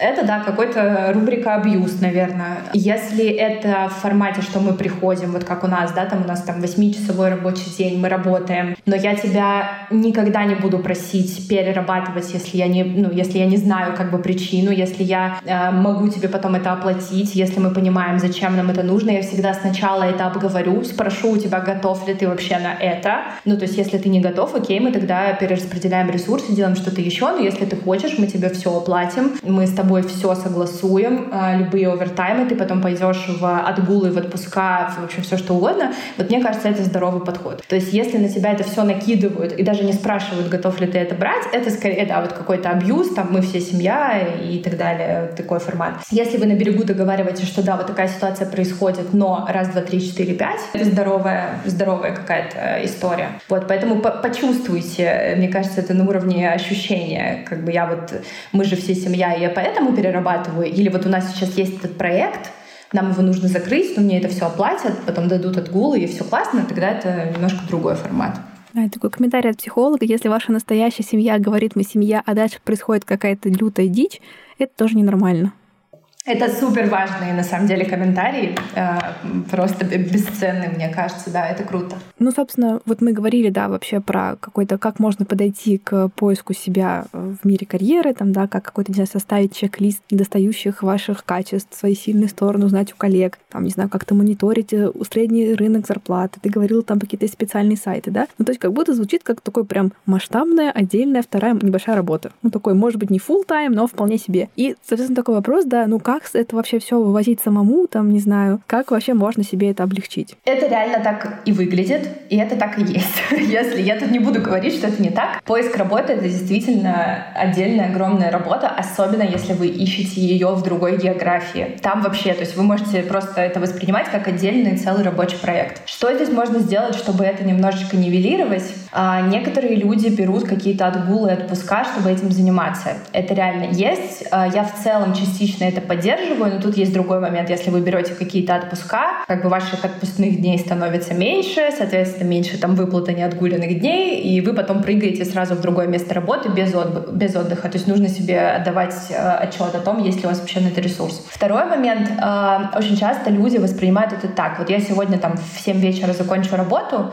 это, да, какой-то рубрика абьюз, наверное. Если это в формате, что мы приходим, вот как у нас, да, там у нас там 8-часовой рабочий день, мы работаем, но я тебя никогда не буду просить перерабатывать, если я не, ну, если я не знаю как бы причину, если я э, могу тебе потом это оплатить, если мы понимаем, зачем нам это нужно, я всегда сначала это обговорю, спрошу у тебя, готов ли ты вообще на это. Ну, то есть, если ты не готов, окей, мы тогда перераспределяем ресурсы, делаем что-то еще, но если ты хочешь, мы тебе все оплатим, мы с тобой тобой все согласуем, а, любые овертаймы, ты потом пойдешь в отгулы, в отпуска, в общем, все что угодно. Вот мне кажется, это здоровый подход. То есть если на тебя это все накидывают и даже не спрашивают, готов ли ты это брать, это скорее, да, вот какой-то абьюз, там мы все семья и так далее, такой формат. Если вы на берегу договариваетесь, что да, вот такая ситуация происходит, но раз, два, три, четыре, пять, это здоровая, здоровая какая-то история. Вот, поэтому по почувствуйте, мне кажется, это на уровне ощущения, как бы я вот, мы же все семья, и я поэтому поэтому перерабатываю, или вот у нас сейчас есть этот проект, нам его нужно закрыть, но мне это все оплатят, потом дадут отгулы, и все классно, тогда это немножко другой формат. Да, такой комментарий от психолога. Если ваша настоящая семья говорит, мы семья, а дальше происходит какая-то лютая дичь, это тоже ненормально. Это супер важные, на самом деле, комментарии. Э, просто бесценные, мне кажется, да, это круто. Ну, собственно, вот мы говорили, да, вообще про какой-то, как можно подойти к поиску себя в мире карьеры, там, да, как какой-то, не знаю, составить чек-лист недостающих ваших качеств, свои сильные стороны узнать у коллег, там, не знаю, как-то мониторить э, средний рынок зарплаты. Ты говорил там какие-то специальные сайты, да? Ну, то есть как будто звучит как такой прям масштабная, отдельная вторая небольшая работа. Ну, такой, может быть, не full тайм но вполне себе. И, соответственно, такой вопрос, да, ну, как как это вообще все вывозить самому, там, не знаю, как вообще можно себе это облегчить? Это реально так и выглядит, и это так и есть. Если я тут не буду говорить, что это не так, поиск работы — это действительно отдельная огромная работа, особенно если вы ищете ее в другой географии. Там вообще, то есть вы можете просто это воспринимать как отдельный целый рабочий проект. Что здесь можно сделать, чтобы это немножечко нивелировать? А, некоторые люди берут какие-то отгулы, отпуска, чтобы этим заниматься. Это реально есть. А, я в целом частично это поддерживаю, поддерживаю, но тут есть другой момент. Если вы берете какие-то отпуска, как бы ваших отпускных дней становится меньше, соответственно, меньше там выплаты неотгуленных дней, и вы потом прыгаете сразу в другое место работы без, отдыха, без отдыха. То есть нужно себе отдавать э, отчет о том, есть ли у вас вообще на это ресурс. Второй момент. Э, очень часто люди воспринимают это так. Вот я сегодня там в 7 вечера закончу работу,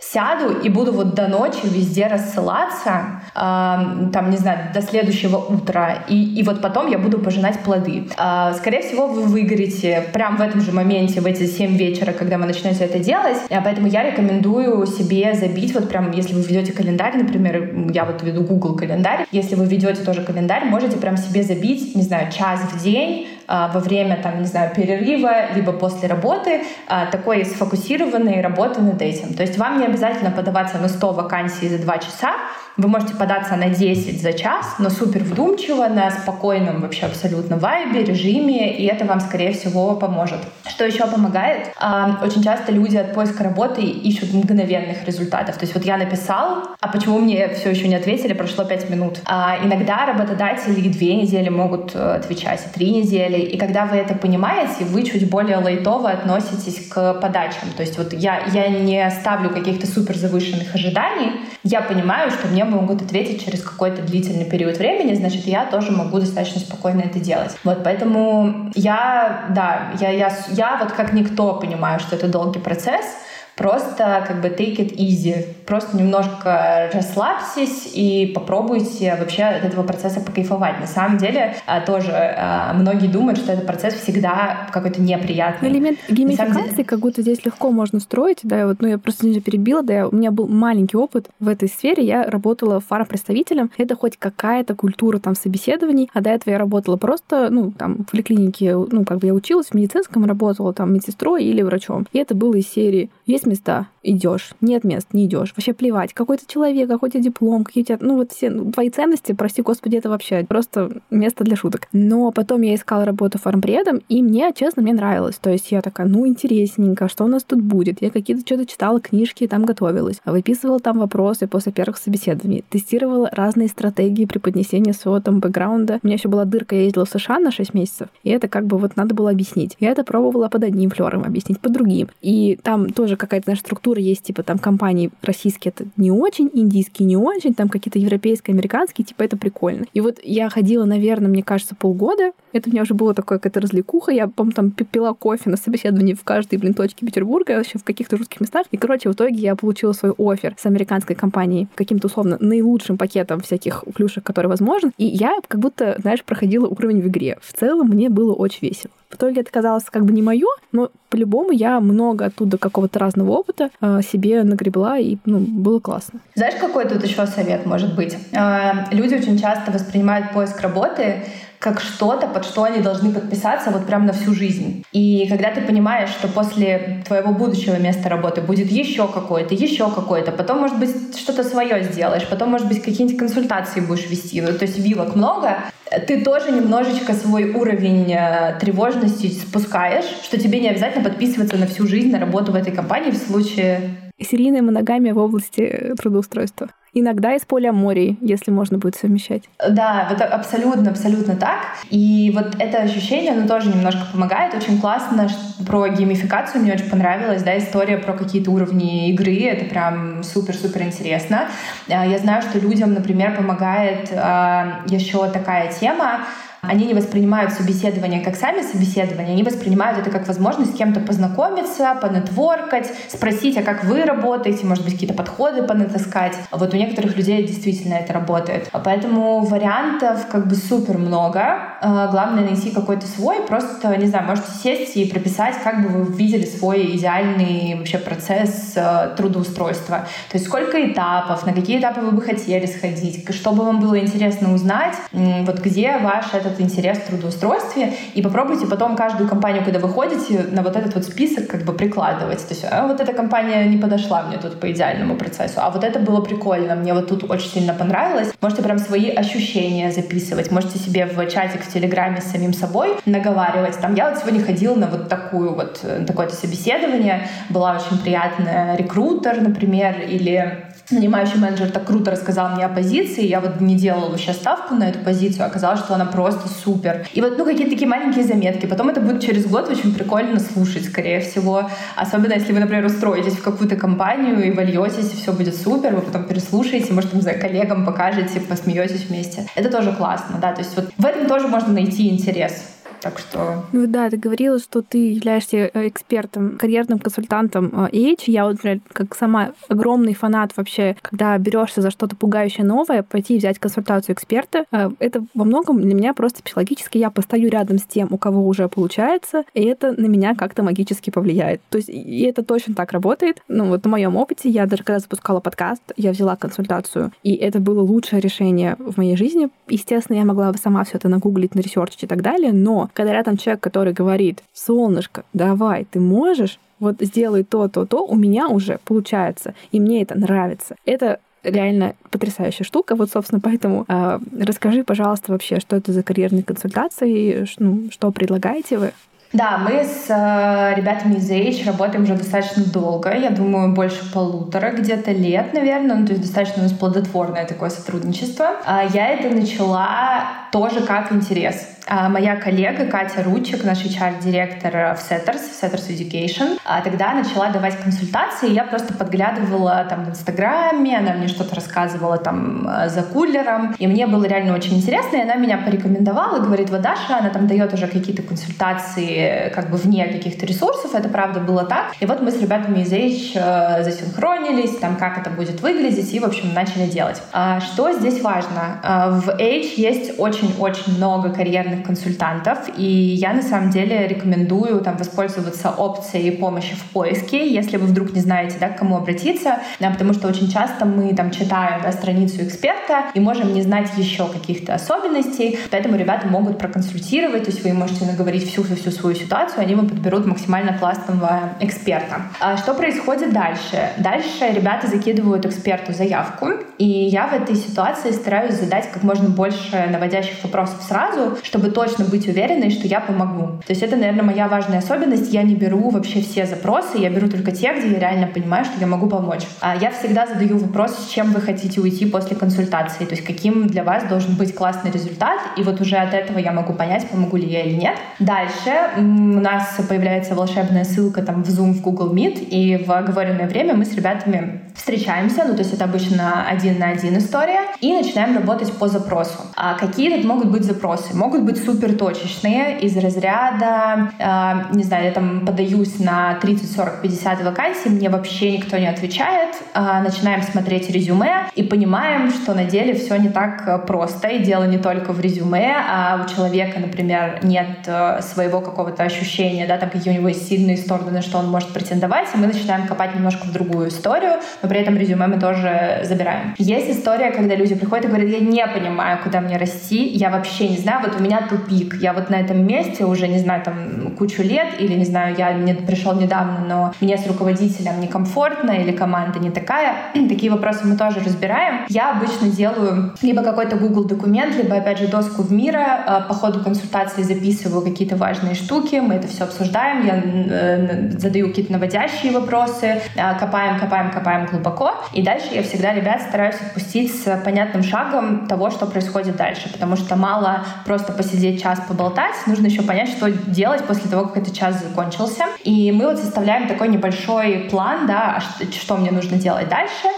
сяду и буду вот до ночи везде рассылаться, э, там, не знаю, до следующего утра, и, и вот потом я буду пожинать плоды. Э, скорее всего, вы выгорите прямо в этом же моменте, в эти 7 вечера, когда вы начнете это делать, э, поэтому я рекомендую себе забить, вот прям, если вы ведете календарь, например, я вот веду Google календарь, если вы ведете тоже календарь, можете прям себе забить, не знаю, час в день, а, во время, там, не знаю, перерыва, либо после работы, а, такой сфокусированной работы над этим. То есть вам не обязательно подаваться на 100 вакансий за 2 часа, вы можете податься на 10 за час, но супер вдумчиво, на спокойном вообще абсолютно вайбе, режиме, и это вам, скорее всего, поможет. Что еще помогает? А, очень часто люди от поиска работы ищут мгновенных результатов. То есть вот я написал, а почему мне все еще не ответили, прошло 5 минут. А иногда работодатели две недели могут э, отвечать, три недели. И когда вы это понимаете, вы чуть более лайтово относитесь к подачам. То есть вот я, я не ставлю каких-то супер завышенных ожиданий, я понимаю, что мне могут ответить через какой-то длительный период времени, значит, я тоже могу достаточно спокойно это делать. Вот, поэтому я, да, я, я, я вот как никто понимаю, что это долгий процесс, Просто как бы take it easy. Просто немножко расслабьтесь и попробуйте вообще от этого процесса покайфовать. На самом деле а, тоже а, многие думают, что этот процесс всегда какой-то неприятный. Элемент геймификации деле... как будто здесь легко можно строить. Да, вот, ну, я просто не перебила, да, у меня был маленький опыт в этой сфере. Я работала фармпредставителем. Это хоть какая-то культура там собеседований, а до этого я работала просто, ну, там, в поликлинике, ну, как бы я училась в медицинском, работала там медсестрой или врачом. И это было из серии есть места, идешь. Нет мест, не идешь. Вообще плевать. Какой-то человек, какой-то диплом, какие у тебя, ну вот все ну, твои ценности, прости господи, это вообще просто место для шуток. Но потом я искала работу фармпредом, и мне, честно, мне нравилось. То есть я такая, ну интересненько, что у нас тут будет? Я какие-то что-то читала книжки, там готовилась, выписывала там вопросы после первых собеседований, тестировала разные стратегии преподнесения своего там бэкграунда. У меня еще была дырка, я ездила в США на 6 месяцев, и это как бы вот надо было объяснить. Я это пробовала под одним флером объяснить, под другим. И там тоже какая-то, знаешь, структура есть, типа там компании российские это не очень, индийские не очень, там какие-то европейские, американские, типа это прикольно. И вот я ходила, наверное, мне кажется, полгода. Это у меня уже было такое какая-то развлекуха. Я, помню, там пила кофе на собеседовании в каждой, блин, точке Петербурга, вообще в каких-то жутких местах. И, короче, в итоге я получила свой офер с американской компанией каким-то условно наилучшим пакетом всяких плюшек, который возможен. И я как будто, знаешь, проходила уровень в игре. В целом мне было очень весело. В итоге это казалось как бы не мое, но по-любому я много оттуда какого-то разного опыта э, себе нагребла, и ну, было классно. Знаешь, какой тут еще совет может быть? Э, люди очень часто воспринимают поиск работы как что-то, под что они должны подписаться вот прям на всю жизнь. И когда ты понимаешь, что после твоего будущего места работы будет еще какое-то, еще какое-то, потом, может быть, что-то свое сделаешь, потом, может быть, какие-нибудь консультации будешь вести, ну, то есть вилок много, ты тоже немножечко свой уровень э, тревожности спускаешь, что тебе не обязательно подписываться на всю жизнь на работу в этой компании в случае... Серийная моногамия в области трудоустройства. Иногда из поля морей, если можно будет совмещать. Да, вот абсолютно, абсолютно так. И вот это ощущение, оно тоже немножко помогает. Очень классно про геймификацию, мне очень понравилась, да, история про какие-то уровни игры. Это прям супер-супер интересно. А, я знаю, что людям, например, помогает а, еще такая тема, они не воспринимают собеседование как сами собеседования, они воспринимают это как возможность с кем-то познакомиться, понетворкать, спросить, а как вы работаете, может быть, какие-то подходы понатаскать. Вот у некоторых людей действительно это работает. Поэтому вариантов как бы супер много. А, главное найти какой-то свой, просто, не знаю, можете сесть и прописать, как бы вы видели свой идеальный вообще процесс а, трудоустройства. То есть сколько этапов, на какие этапы вы бы хотели сходить, что бы вам было интересно узнать, вот где ваш этот этот интерес в трудоустройстве, и попробуйте потом каждую компанию, когда вы ходите, на вот этот вот список как бы прикладывать. То есть, а вот эта компания не подошла мне тут по идеальному процессу, а вот это было прикольно, мне вот тут очень сильно понравилось. Можете прям свои ощущения записывать, можете себе в чатик в Телеграме с самим собой наговаривать. Там я вот сегодня ходила на вот такую вот, такое-то собеседование, была очень приятная рекрутер, например, или нанимающий менеджер так круто рассказал мне о позиции, я вот не делала вообще ставку на эту позицию, оказалось, что она просто супер. И вот, ну, какие-то такие маленькие заметки. Потом это будет через год очень прикольно слушать, скорее всего. Особенно, если вы, например, устроитесь в какую-то компанию и вольетесь, и все будет супер, вы потом переслушаете, может, там, за коллегам покажете, посмеетесь вместе. Это тоже классно, да, то есть вот в этом тоже можно найти интерес. Так что... Ну да, ты говорила, что ты являешься э, экспертом, карьерным консультантом EH. Я вот, например, как сама огромный фанат вообще, когда берешься за что-то пугающее новое, пойти взять консультацию эксперта, э, это во многом для меня просто психологически я постою рядом с тем, у кого уже получается, и это на меня как-то магически повлияет. То есть и это точно так работает. Ну вот на моем опыте я даже когда запускала подкаст, я взяла консультацию, и это было лучшее решение в моей жизни. Естественно, я могла бы сама все это нагуглить, наресерчить и так далее, но когда рядом человек, который говорит, солнышко, давай, ты можешь, вот сделай то, то, то, у меня уже получается, и мне это нравится. Это реально потрясающая штука. Вот, собственно, поэтому э, расскажи, пожалуйста, вообще, что это за карьерные консультации, ну, что предлагаете вы? Да, мы с э, ребятами из Age работаем уже достаточно долго, я думаю, больше полутора где-то лет, наверное, ну, то есть достаточно у нас плодотворное такое сотрудничество. А я это начала тоже как интерес. А моя коллега Катя Ручик, наш HR-директор в Setters, в Setters Education, а тогда начала давать консультации, я просто подглядывала там в Инстаграме, она мне что-то рассказывала там э, за кулером, и мне было реально очень интересно, и она меня порекомендовала, говорит, вот Даша, она там дает уже какие-то консультации как бы вне каких-то ресурсов, это правда было так. И вот мы с ребятами из H э, засинхронились, там как это будет выглядеть, и, в общем, начали делать. А что здесь важно? А, в H есть очень-очень много карьерных консультантов, и я на самом деле рекомендую там воспользоваться опцией помощи в поиске, если вы вдруг не знаете, да, к кому обратиться, да, потому что очень часто мы там читаем да, страницу эксперта и можем не знать еще каких-то особенностей, поэтому ребята могут проконсультировать, то есть вы можете наговорить всю-всю свою ситуацию, они вам подберут максимально классного эксперта. А что происходит дальше? Дальше ребята закидывают эксперту заявку, и я в этой ситуации стараюсь задать как можно больше наводящих вопросов сразу, чтобы точно быть уверенной, что я помогу. То есть это, наверное, моя важная особенность. Я не беру вообще все запросы, я беру только те, где я реально понимаю, что я могу помочь. А я всегда задаю вопрос, с чем вы хотите уйти после консультации, то есть каким для вас должен быть классный результат, и вот уже от этого я могу понять, помогу ли я или нет. Дальше у нас появляется волшебная ссылка там в Zoom, в Google Meet, и в оговоренное время мы с ребятами встречаемся, ну то есть это обычно один на один история, и начинаем работать по запросу. А какие тут могут быть запросы? Могут быть супер точечные из разряда, э, не знаю, я там подаюсь на 30, 40, 50 вакансий, мне вообще никто не отвечает, э, начинаем смотреть резюме и понимаем, что на деле все не так просто, и дело не только в резюме, а у человека, например, нет э, своего какого-то ощущения, да, там какие у него есть сильные стороны, на что он может претендовать, и мы начинаем копать немножко в другую историю, но при этом резюме мы тоже забираем. Есть история, когда люди приходят и говорят, я не понимаю, куда мне расти, я вообще не знаю, вот у меня тупик, я вот на этом месте уже, не знаю, там, кучу лет, или, не знаю, я не, пришел недавно, но мне с руководителем некомфортно, или команда не такая. Такие вопросы мы тоже разбираем. Я обычно делаю либо какой-то Google документ, либо, опять же, доску в мира, а, по ходу консультации записываю какие-то важные штуки, мы это все обсуждаем, я э, задаю какие-то наводящие вопросы, а, копаем, копаем, копаем глубоко, и дальше я всегда ребят стараюсь отпустить с понятным шагом того, что происходит дальше, потому что мало просто посидеть час поболтать, нужно еще понять, что делать после того, как этот час закончился. И мы вот составляем такой небольшой план, да, а что мне нужно делать дальше,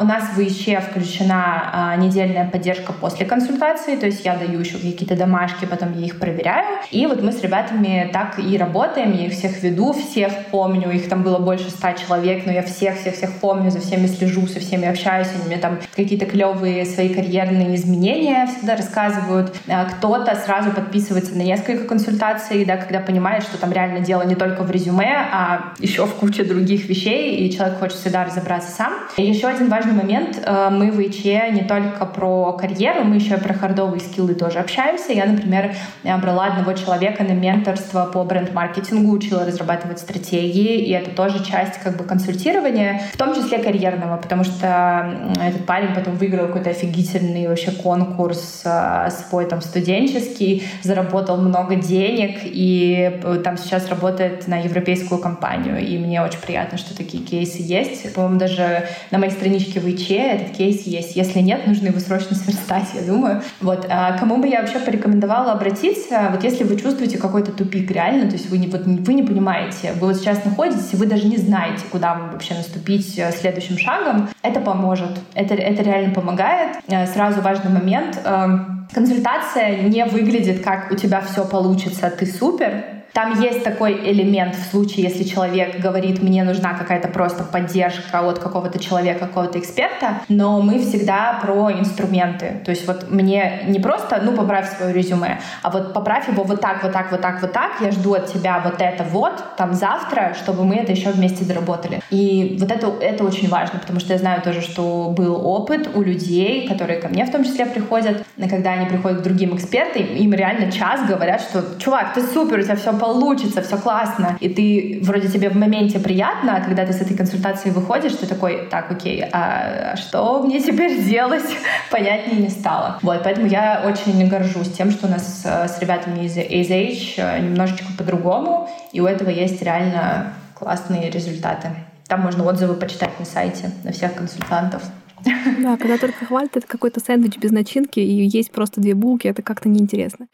у нас в ИЧ включена а, недельная поддержка после консультации, то есть я даю еще какие-то домашки, потом я их проверяю. И вот мы с ребятами так и работаем, я их всех веду, всех помню, их там было больше ста человек, но я всех-всех-всех помню, за всеми слежу, со всеми общаюсь, они мне там какие-то клевые свои карьерные изменения всегда рассказывают. Э, кто-то сразу подписывается на несколько консультаций, да, когда понимает, что там реально дело не только в резюме, а еще в куче других вещей, и человек хочет всегда разобраться сам. И еще один важный момент. Э, мы в ИЧ не только про карьеру, мы еще и про хардовые скиллы тоже общаемся. Я, например, брала одного человека на менторство по бренд-маркетингу, учила разрабатывать стратегии, и это тоже часть как бы консультирования, в том числе карьерного, потому что этот парень потом выиграл какой-то офигительный вообще конкурс э, свой там студенческий, заработал много денег, и э, там сейчас работает на европейскую компанию, и мне очень приятно, что такие кейсы есть. По-моему, даже на моей страничке в ИЧ этот кейс есть. Если нет, нужно его срочно сверстать, я думаю. Вот. А кому бы я вообще порекомендовала обратиться, вот если вы чувствуете какой-то тупик реально, то есть вы не, вот, вы не понимаете, вы вот сейчас находитесь, вы даже не знаете, куда вам вообще наступить э, следующим шагом, это поможет. Это, это реально помогает. Э, сразу важный момент. Эм, консультация не выглядит как у тебя все получится, ты супер, там есть такой элемент в случае, если человек говорит, мне нужна какая-то просто поддержка от какого-то человека, какого-то эксперта, но мы всегда про инструменты. То есть вот мне не просто, ну, поправь свое резюме, а вот поправь его вот так, вот так, вот так, вот так, я жду от тебя вот это вот, там, завтра, чтобы мы это еще вместе доработали. И вот это, это очень важно, потому что я знаю тоже, что был опыт у людей, которые ко мне в том числе приходят, когда они приходят к другим экспертам, им реально час говорят, что, чувак, ты супер, у тебя все получится, все классно. И ты вроде тебе в моменте приятно, а когда ты с этой консультацией выходишь, ты такой, так, окей, а что мне теперь делать? Понятнее не стало. Вот, поэтому я очень горжусь тем, что у нас э, с ребятами из AZH э, немножечко по-другому, и у этого есть реально классные результаты. Там можно отзывы почитать на сайте, на всех консультантов. Да, когда только хвалят, это какой-то сэндвич без начинки, и есть просто две булки, это как-то неинтересно.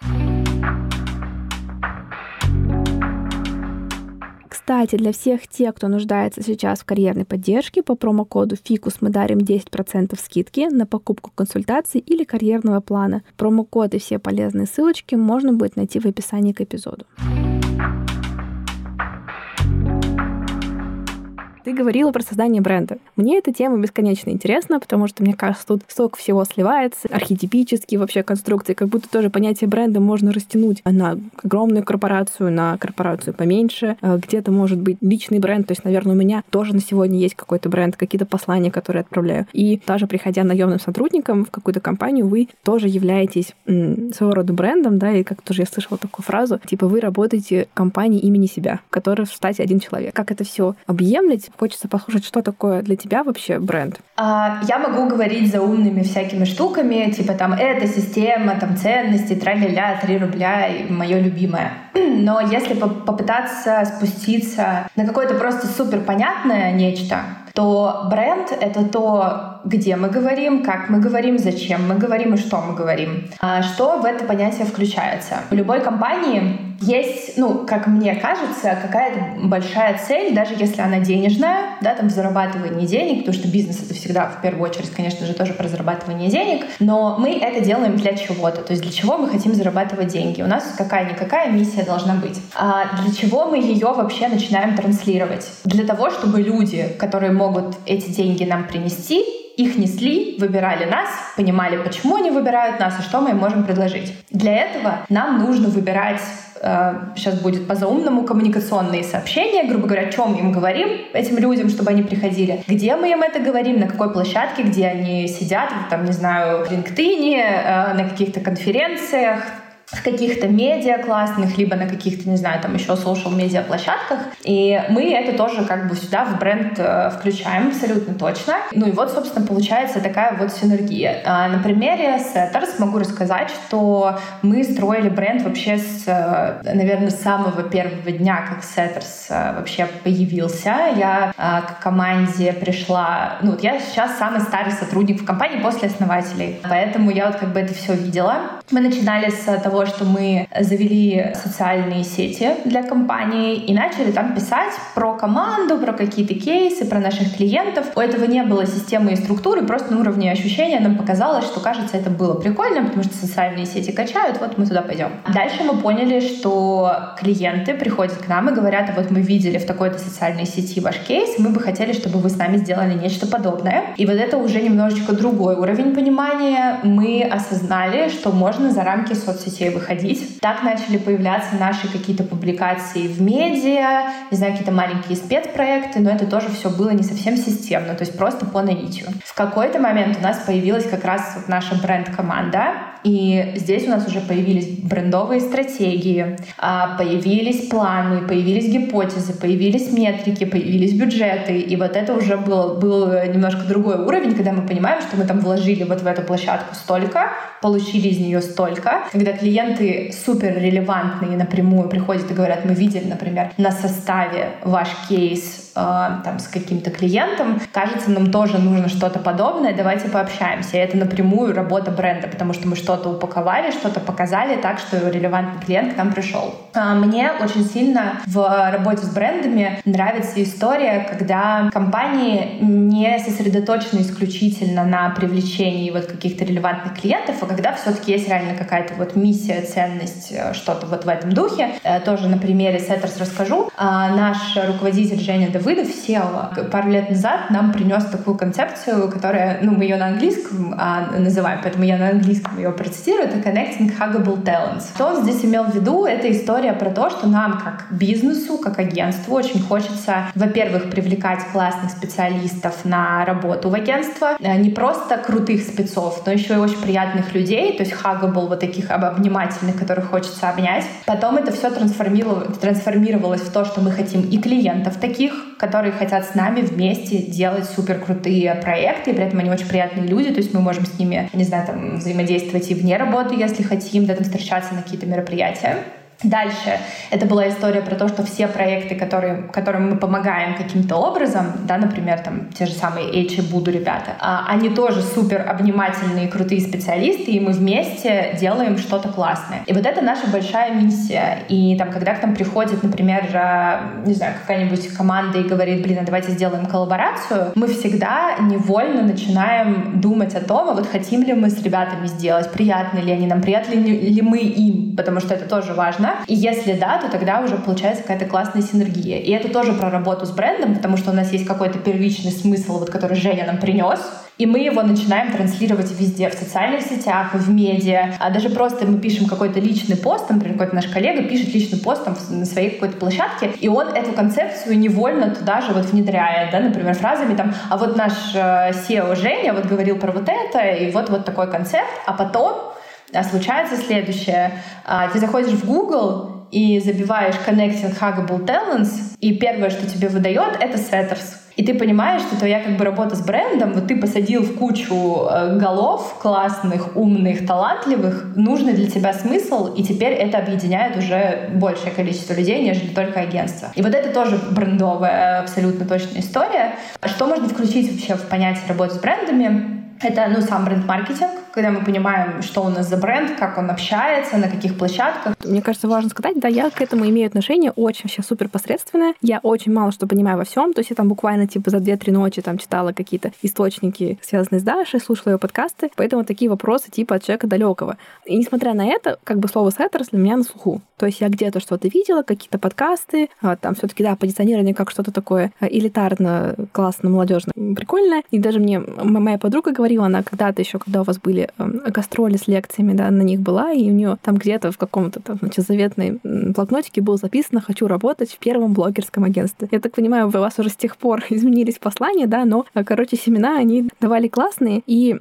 Кстати, для всех тех, кто нуждается сейчас в карьерной поддержке, по промокоду FICUS мы дарим 10% скидки на покупку консультаций или карьерного плана. Промокод и все полезные ссылочки можно будет найти в описании к эпизоду. Ты говорила про создание бренда. Мне эта тема бесконечно интересна, потому что, мне кажется, тут столько всего сливается, архетипические вообще конструкции, как будто тоже понятие бренда можно растянуть на огромную корпорацию, на корпорацию поменьше. А где-то может быть личный бренд, то есть, наверное, у меня тоже на сегодня есть какой-то бренд, какие-то послания, которые отправляю. И даже приходя наемным сотрудником в какую-то компанию, вы тоже являетесь м, своего рода брендом, да, и как тоже я слышала такую фразу, типа вы работаете в компании имени себя, в которой в штате один человек. Как это все объемлять? Хочется послушать, что такое для тебя вообще бренд. А, я могу говорить за умными всякими штуками, типа там эта система, там ценности, тра-ля-ля, 3 рубля, и мое любимое. Но если попытаться спуститься на какое-то просто супер понятное нечто, то бренд — это то, где мы говорим, как мы говорим, зачем мы говорим и что мы говорим. А что в это понятие включается? В любой компании есть, ну, как мне кажется, какая-то большая цель, даже если она денежная, да, там, зарабатывание денег, потому что бизнес — это всегда, в первую очередь, конечно же, тоже про зарабатывание денег, но мы это делаем для чего-то, то есть для чего мы хотим зарабатывать деньги. У нас какая-никакая миссия должна быть. А для чего мы ее вообще начинаем транслировать? Для того, чтобы люди, которые могут эти деньги нам принести, их несли, выбирали нас, понимали, почему они выбирают нас и что мы им можем предложить. Для этого нам нужно выбирать сейчас э, будет по-заумному коммуникационные сообщения, грубо говоря, о чем им говорим этим людям, чтобы они приходили, где мы им это говорим, на какой площадке, где они сидят, там, не знаю, в LinkedIn, э, на каких-то конференциях, в каких-то медиа классных, либо на каких-то, не знаю, там еще social медиа площадках. И мы это тоже как бы сюда в бренд э, включаем абсолютно точно. Ну и вот, собственно, получается такая вот синергия. А на примере Setters могу рассказать, что мы строили бренд вообще с, э, наверное, с самого первого дня, как Setters э, вообще появился. Я к команде пришла, ну вот я сейчас самый старый сотрудник в компании после основателей, поэтому я вот как бы это все видела. Мы начинали с того, что мы завели социальные сети для компании и начали там писать про команду, про какие-то кейсы, про наших клиентов. У этого не было системы и структуры, просто на уровне ощущения нам показалось, что, кажется, это было прикольно, потому что социальные сети качают, вот мы туда пойдем. Дальше мы поняли, что клиенты приходят к нам и говорят, а вот мы видели в такой-то социальной сети ваш кейс, мы бы хотели, чтобы вы с нами сделали нечто подобное. И вот это уже немножечко другой уровень понимания. Мы осознали, что можно за рамки соцсетей выходить. Так начали появляться наши какие-то публикации в медиа, не знаю, какие-то маленькие спецпроекты, но это тоже все было не совсем системно, то есть просто по наитию. В какой-то момент у нас появилась как раз вот наша бренд-команда, и здесь у нас уже появились брендовые стратегии, а, появились планы, появились гипотезы, появились метрики, появились бюджеты. И вот это уже был, был немножко другой уровень, когда мы понимаем, что мы там вложили вот в эту площадку столько, получили из нее столько. Когда клиенты супер релевантные напрямую приходят и говорят, мы видели, например, на составе ваш кейс там, с каким-то клиентом, кажется, нам тоже нужно что-то подобное, давайте пообщаемся. И это напрямую работа бренда, потому что мы что-то упаковали, что-то показали так, что релевантный клиент к нам пришел. А, мне очень сильно в работе с брендами нравится история, когда компании не сосредоточены исключительно на привлечении вот каких-то релевантных клиентов, а когда все-таки есть реально какая-то вот миссия, ценность, э, что-то вот в этом духе. Э, тоже на примере Сеттерс расскажу. А, наш руководитель Женя Давыдов SEO пару лет назад нам принес такую концепцию, которая, ну, мы ее на английском а, называем, поэтому я на английском ее процитирую, это Connecting Huggable Talents. Что он здесь имел в виду? Это история про то, что нам, как бизнесу, как агентству, очень хочется, во-первых, привлекать классных специалистов на работу в агентство, э, не просто крутых спецов, но еще и очень приятных людей, то есть huggable, вот таких обнимательных, которых хочется обнять. Потом это все трансформировалось в то, что мы хотим и клиентов таких, которые хотят с нами вместе делать супер крутые проекты, и при этом они очень приятные люди, то есть мы можем с ними, не знаю, там, взаимодействовать и вне работы, если хотим, да, там, встречаться на какие-то мероприятия. Дальше это была история про то, что все проекты, которые, которым мы помогаем каким-то образом, да, например, там те же самые Эйчи Буду ребята, а, они тоже супер обнимательные, крутые специалисты, и мы вместе делаем что-то классное. И вот это наша большая миссия. И там, когда к нам приходит, например, не знаю, какая-нибудь команда и говорит, блин, а давайте сделаем коллаборацию, мы всегда невольно начинаем думать о том, а вот хотим ли мы с ребятами сделать, приятны ли они нам, приятны ли мы им, потому что это тоже важно. И если да, то тогда уже получается какая-то классная синергия. И это тоже про работу с брендом, потому что у нас есть какой-то первичный смысл, вот, который Женя нам принес, и мы его начинаем транслировать везде, в социальных сетях, в медиа. А даже просто мы пишем какой-то личный пост, например, какой-то наш коллега пишет личный пост там, на своей какой-то площадке, и он эту концепцию невольно туда же вот внедряет, да, например, фразами там, а вот наш э, SEO Женя вот говорил про вот это, и вот вот такой концепт, а потом а случается следующее. А, ты заходишь в Google и забиваешь Connecting Huggable Talents, и первое, что тебе выдает, это Setters. И ты понимаешь, что твоя как бы работа с брендом, вот ты посадил в кучу э, голов классных, умных, талантливых, нужный для тебя смысл, и теперь это объединяет уже большее количество людей, нежели только агентство. И вот это тоже брендовая абсолютно точная история. Что можно включить вообще в понятие работы с брендами? Это, ну, сам бренд-маркетинг, когда мы понимаем, что у нас за бренд, как он общается, на каких площадках. Мне кажется, важно сказать, да, я к этому имею отношение очень вообще супер посредственное. Я очень мало что понимаю во всем. То есть я там буквально типа за 2-3 ночи там читала какие-то источники, связанные с Дашей, слушала ее подкасты. Поэтому такие вопросы типа от человека далекого. И несмотря на это, как бы слово сеттерс для меня на слуху. То есть я где-то что-то видела, какие-то подкасты, а, там все таки да, позиционирование как что-то такое а, элитарно, классно, молодежно, прикольное. И даже мне моя подруга говорит, говорила, она когда-то еще, когда у вас были э, гастроли с лекциями, да, на них была, и у нее там где-то в каком-то там, значит, заветной блокнотике было записано «Хочу работать в первом блогерском агентстве». Я так понимаю, у вас уже с тех пор изменились послания, да, но, э, короче, семена они давали классные, и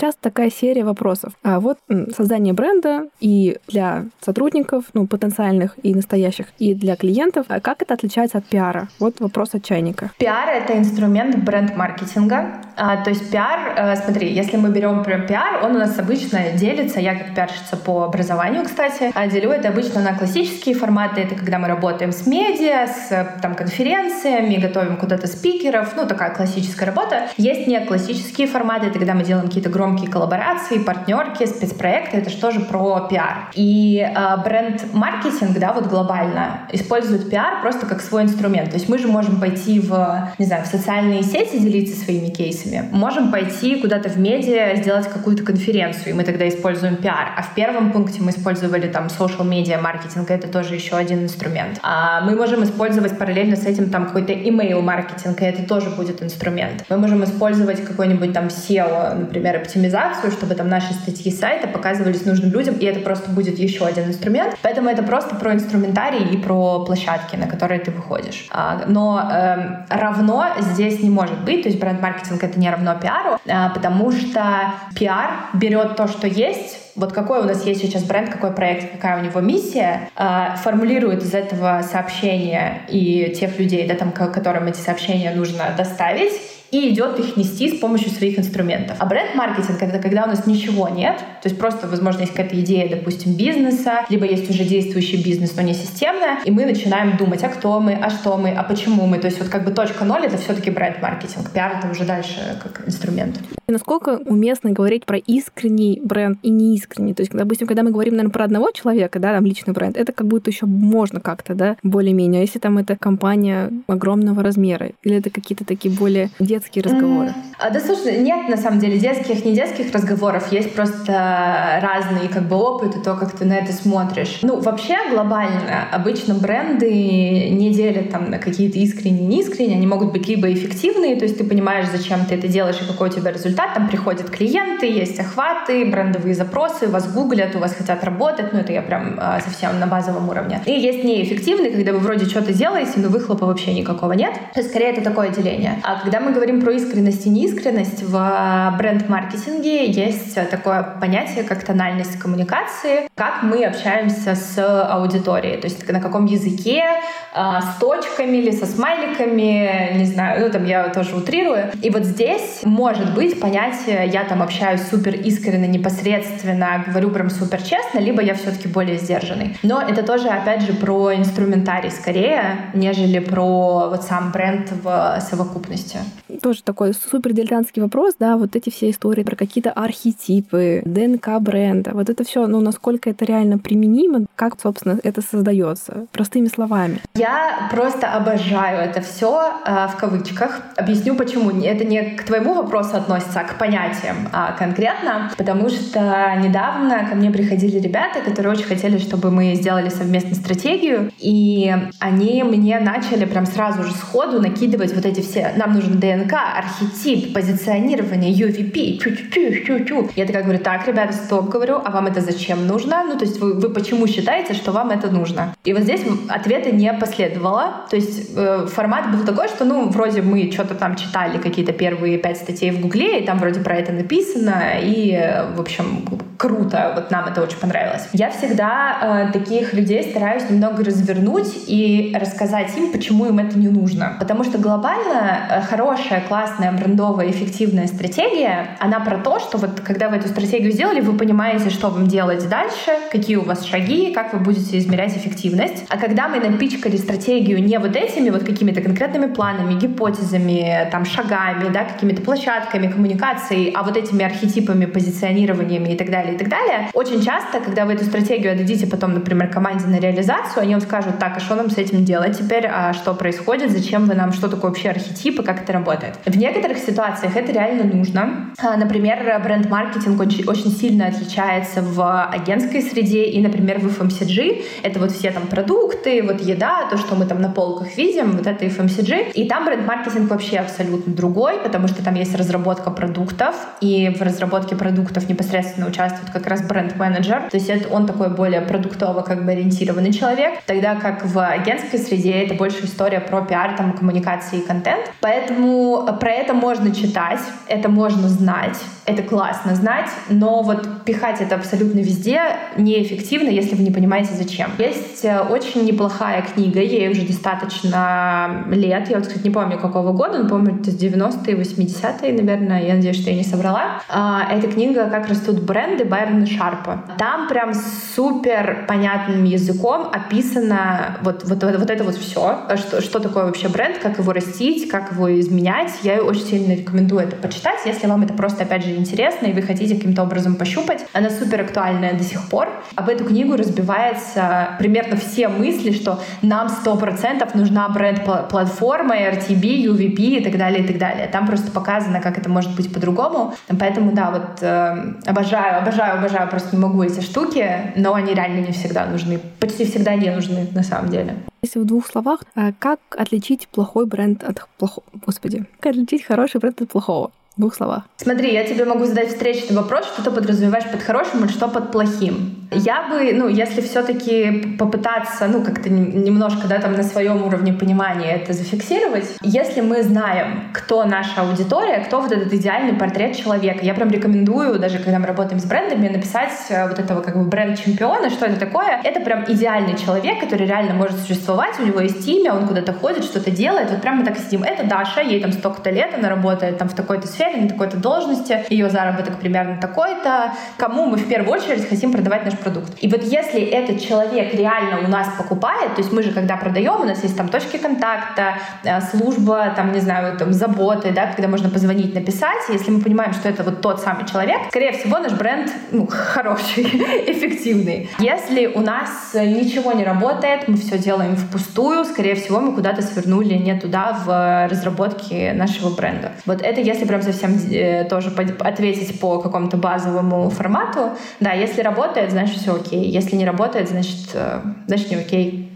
часто такая серия вопросов. А вот создание бренда и для сотрудников, ну, потенциальных и настоящих, и для клиентов, а как это отличается от пиара? Вот вопрос от чайника. Пиар — это инструмент бренд-маркетинга. А, то есть пиар, э, смотри, если мы берем прям пиар, он у нас обычно делится, я как пиарщица по образованию, кстати, а делю это обычно на классические форматы, это когда мы работаем с медиа, с там конференциями, готовим куда-то спикеров, ну такая классическая работа. Есть не классические форматы, это когда мы делаем какие-то громкие коллаборации, партнерки, спецпроекты, это же про пиар. И э, бренд-маркетинг, да, вот глобально использует пиар просто как свой инструмент. То есть мы же можем пойти в, не знаю, в социальные сети делиться своими кейсами, можем пойти куда куда-то в медиа сделать какую-то конференцию, и мы тогда используем пиар. А в первом пункте мы использовали там social media маркетинг, это тоже еще один инструмент. А мы можем использовать параллельно с этим там какой-то email маркетинг, и это тоже будет инструмент. Мы можем использовать какой-нибудь там SEO, например, оптимизацию, чтобы там наши статьи сайта показывались нужным людям, и это просто будет еще один инструмент. Поэтому это просто про инструментарий и про площадки, на которые ты выходишь. А, но э, равно здесь не может быть, то есть бренд-маркетинг это не равно пиару, а, потому что пиар берет то, что есть, вот какой у нас есть сейчас бренд, какой проект, какая у него миссия, э, формулирует из этого сообщения и тех людей, да, там, которым эти сообщения нужно доставить, и идет их нести с помощью своих инструментов. А бренд-маркетинг — это когда у нас ничего нет, то есть просто, возможно, есть какая-то идея, допустим, бизнеса, либо есть уже действующий бизнес, но не системная, и мы начинаем думать, а кто мы, а что мы, а почему мы. То есть вот как бы точка ноль — это все таки бренд-маркетинг. Пиар — это уже дальше как инструмент. И насколько уместно говорить про искренний бренд и неискренний? То есть, допустим, когда мы говорим, наверное, про одного человека, да, там личный бренд, это как будто еще можно как-то, да, более-менее. А если там это компания огромного размера, или это какие-то такие более детские разговоры? Mm. Да слушай, нет на самом деле детских, не детских разговоров, есть просто разные как бы опыт и то, как ты на это смотришь. Ну, вообще глобально обычно бренды не делят там на какие-то искренние, неискренние, они могут быть либо эффективные, то есть ты понимаешь, зачем ты это делаешь и какой у тебя результат, там приходят клиенты, есть охваты, брендовые запросы, вас гуглят, у вас хотят работать, ну это я прям а, совсем на базовом уровне. И есть неэффективные, когда вы вроде что-то делаете, но выхлопа вообще никакого нет. То есть скорее это такое деление. А когда мы говорим про искренность и неискренность, в бренд-маркетинге есть такое понятие, как тональность коммуникации, как мы общаемся с аудиторией, то есть на каком языке, а, с точками или со смайликами, не знаю, ну там я тоже утрирую. И вот здесь может быть понятие, я там общаюсь супер искренне, непосредственно, говорю прям супер честно, либо я все-таки более сдержанный. Но это тоже, опять же, про инструментарий скорее, нежели про вот сам бренд в совокупности. Тоже такой супер дилетантский вопрос, да, вот эти все истории про какие-то архетипы, ДНК бренда, вот это все, ну, насколько это реально применимо, как, собственно, это создается, простыми словами. Я просто обожаю это все э, в кавычках. Объясню почему. Это не к твоему вопросу относится, а к понятиям а конкретно, потому что недавно ко мне приходили ребята, которые очень хотели, чтобы мы сделали совместную стратегию, и они мне начали прям сразу же сходу накидывать вот эти все, нам нужен ДНК, архетип, позиционирование, UVP, чу-чу-чу-чу. Я такая говорю, так, ребята, стоп, говорю, а вам это зачем нужно? Ну, то есть вы, вы почему считаете, что вам это нужно? И вот здесь ответа не последовало. То есть э, формат был такой, что, ну, вроде мы что-то там читали, какие-то первые пять статей в Гугле, и там вроде про это написано, и, в общем, круто, вот нам это очень понравилось. Я всегда э, таких людей стараюсь немного развернуть и рассказать им, почему им это не нужно. Потому что глобально э, хорошая, классная, брендовая, эффективная стратегия, она про то, что вот когда вы эту стратегию сделали, вы понимаете, что вам делать дальше, какие у вас шаги, как вы будете измерять эффективность. А когда мы напичкали стратегию не вот этими вот какими-то конкретными планами, гипотезами, там, шагами, да, какими-то площадками коммуникации, а вот этими архетипами, позиционированиями и так далее, и так далее, очень часто, когда вы эту стратегию отдадите потом, например, команде на реализацию, они вам скажут, так, а что нам с этим делать теперь, а что происходит, зачем вы нам, что такое вообще архетип и как это работает. В некоторых ситуациях это реально нужно. А, например, бренд-маркетинг очень, очень сильно отличается в агентской среде и, например, в FMCG. Это вот все там продукты, вот еда, то, что мы там на полках видим, вот это FMCG. И там бренд-маркетинг вообще абсолютно другой, потому что там есть разработка продуктов, и в разработке продуктов непосредственно участвует как раз бренд-менеджер. То есть это он такой более продуктово как бы ориентированный человек, тогда как в агентской среде это больше история про пиар, там, коммуникации и контент. Поэтому про это можно читать, это можно знать, это классно знать, но вот пихать это абсолютно везде неэффективно, если вы не понимаете, зачем. Есть э, очень неплохая книга, ей уже достаточно лет, я вот, кстати, не помню, какого года, но помню, это 90-е, 80-е, наверное, я надеюсь, что я не соврала. А, эта книга «Как растут бренды» Байрона Шарпа. Там прям супер понятным языком описано вот, вот, вот это вот все, что, что такое вообще бренд, как его растить, как его изменять. Я очень сильно рекомендую это почитать, если вам это просто, опять же, интересно, и вы хотите каким-то образом пощупать. Она супер актуальная до сих пор. Об эту книгу разбивается примерно все мысли, что нам сто процентов нужна бренд-платформа, RTB, UVP и так далее, и так далее. Там просто показано, как это может быть по-другому. Поэтому, да, вот э, обожаю, обожаю, обожаю, просто не могу эти штуки, но они реально не всегда нужны. Почти всегда не нужны, на самом деле. Если в двух словах, э, как отличить плохой бренд от плохого? Господи, как отличить хороший бренд от плохого? Двух словах. Смотри, я тебе могу задать встречный вопрос, что ты подразумеваешь под хорошим и что под плохим. Я бы, ну, если все-таки попытаться, ну, как-то немножко, да, там на своем уровне понимания это зафиксировать, если мы знаем, кто наша аудитория, кто вот этот идеальный портрет человека, я прям рекомендую, даже когда мы работаем с брендами, написать э, вот этого как бы бренд-чемпиона, что это такое. Это прям идеальный человек, который реально может существовать, у него есть имя, он куда-то ходит, что-то делает. Вот прям мы так сидим. Это Даша, ей там столько-то лет, она работает там в такой-то сфере, на такой-то должности, ее заработок примерно такой-то. Кому мы в первую очередь хотим продавать наш продукт. И вот если этот человек реально у нас покупает, то есть мы же когда продаем, у нас есть там точки контакта, э, служба, там, не знаю, там, заботы, да, когда можно позвонить, написать, если мы понимаем, что это вот тот самый человек, скорее всего, наш бренд ну, хороший, эффективный. Если у нас ничего не работает, мы все делаем впустую, скорее всего, мы куда-то свернули не туда в разработке нашего бренда. Вот это если прям совсем э, тоже ответить по какому-то базовому формату. Да, если работает, значит все окей. Если не работает, значит, э, значит не окей.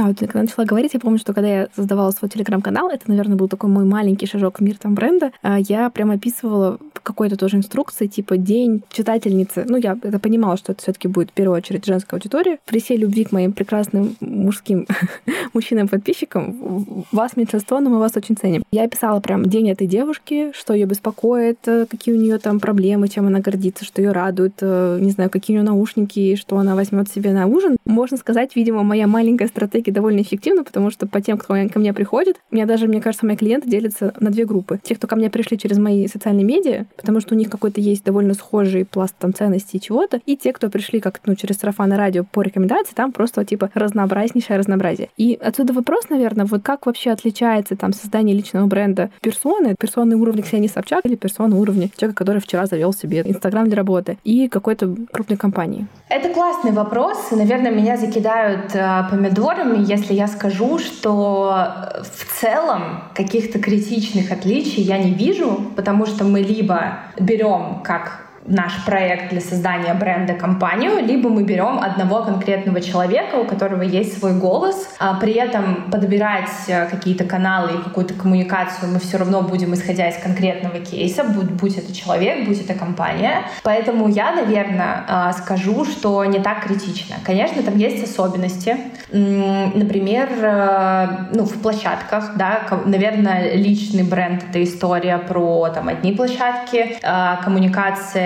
Да, вот когда начала говорить, я помню, что когда я создавала свой телеграм-канал, это, наверное, был такой мой маленький шажок в мир там бренда, а я прям описывала какой-то тоже инструкции, типа день читательницы. Ну, я это понимала, что это все таки будет в первую очередь женская аудитория. При всей любви к моим прекрасным мужским мужчинам-подписчикам, вас меньшинство, но мы вас очень ценим. Я описала прям день этой девушки, что ее беспокоит, э, какие у нее там проблемы, чем она гордится, что ее радует, э, не знаю, какие у нее наушники, что она возьмет себе на ужин. Можно сказать, видимо, моя маленькая стратегия опять-таки довольно эффективно, потому что по тем, кто ко мне приходит, у меня даже, мне кажется, мои клиенты делятся на две группы. Те, кто ко мне пришли через мои социальные медиа, потому что у них какой-то есть довольно схожий пласт там ценностей и чего-то, и те, кто пришли как ну, через сарафан радио по рекомендации, там просто типа разнообразнейшее разнообразие. И отсюда вопрос, наверное, вот как вообще отличается там создание личного бренда персоны, персоны уровня Ксении Собчак или персоны уровня человека, который вчера завел себе Инстаграм для работы, и какой-то крупной компании? Это классный вопрос. Наверное, меня закидают э, помидорами, если я скажу, что в целом каких-то критичных отличий я не вижу, потому что мы либо берем как наш проект для создания бренда компанию, либо мы берем одного конкретного человека, у которого есть свой голос, а при этом подбирать э, какие-то каналы и какую-то коммуникацию мы все равно будем исходя из конкретного кейса, будь, будь это человек, будь это компания. Поэтому я, наверное, а, скажу, что не так критично. Конечно, там есть особенности. Например, э, ну, в площадках, да, наверное, личный бренд — это история про там одни площадки, а,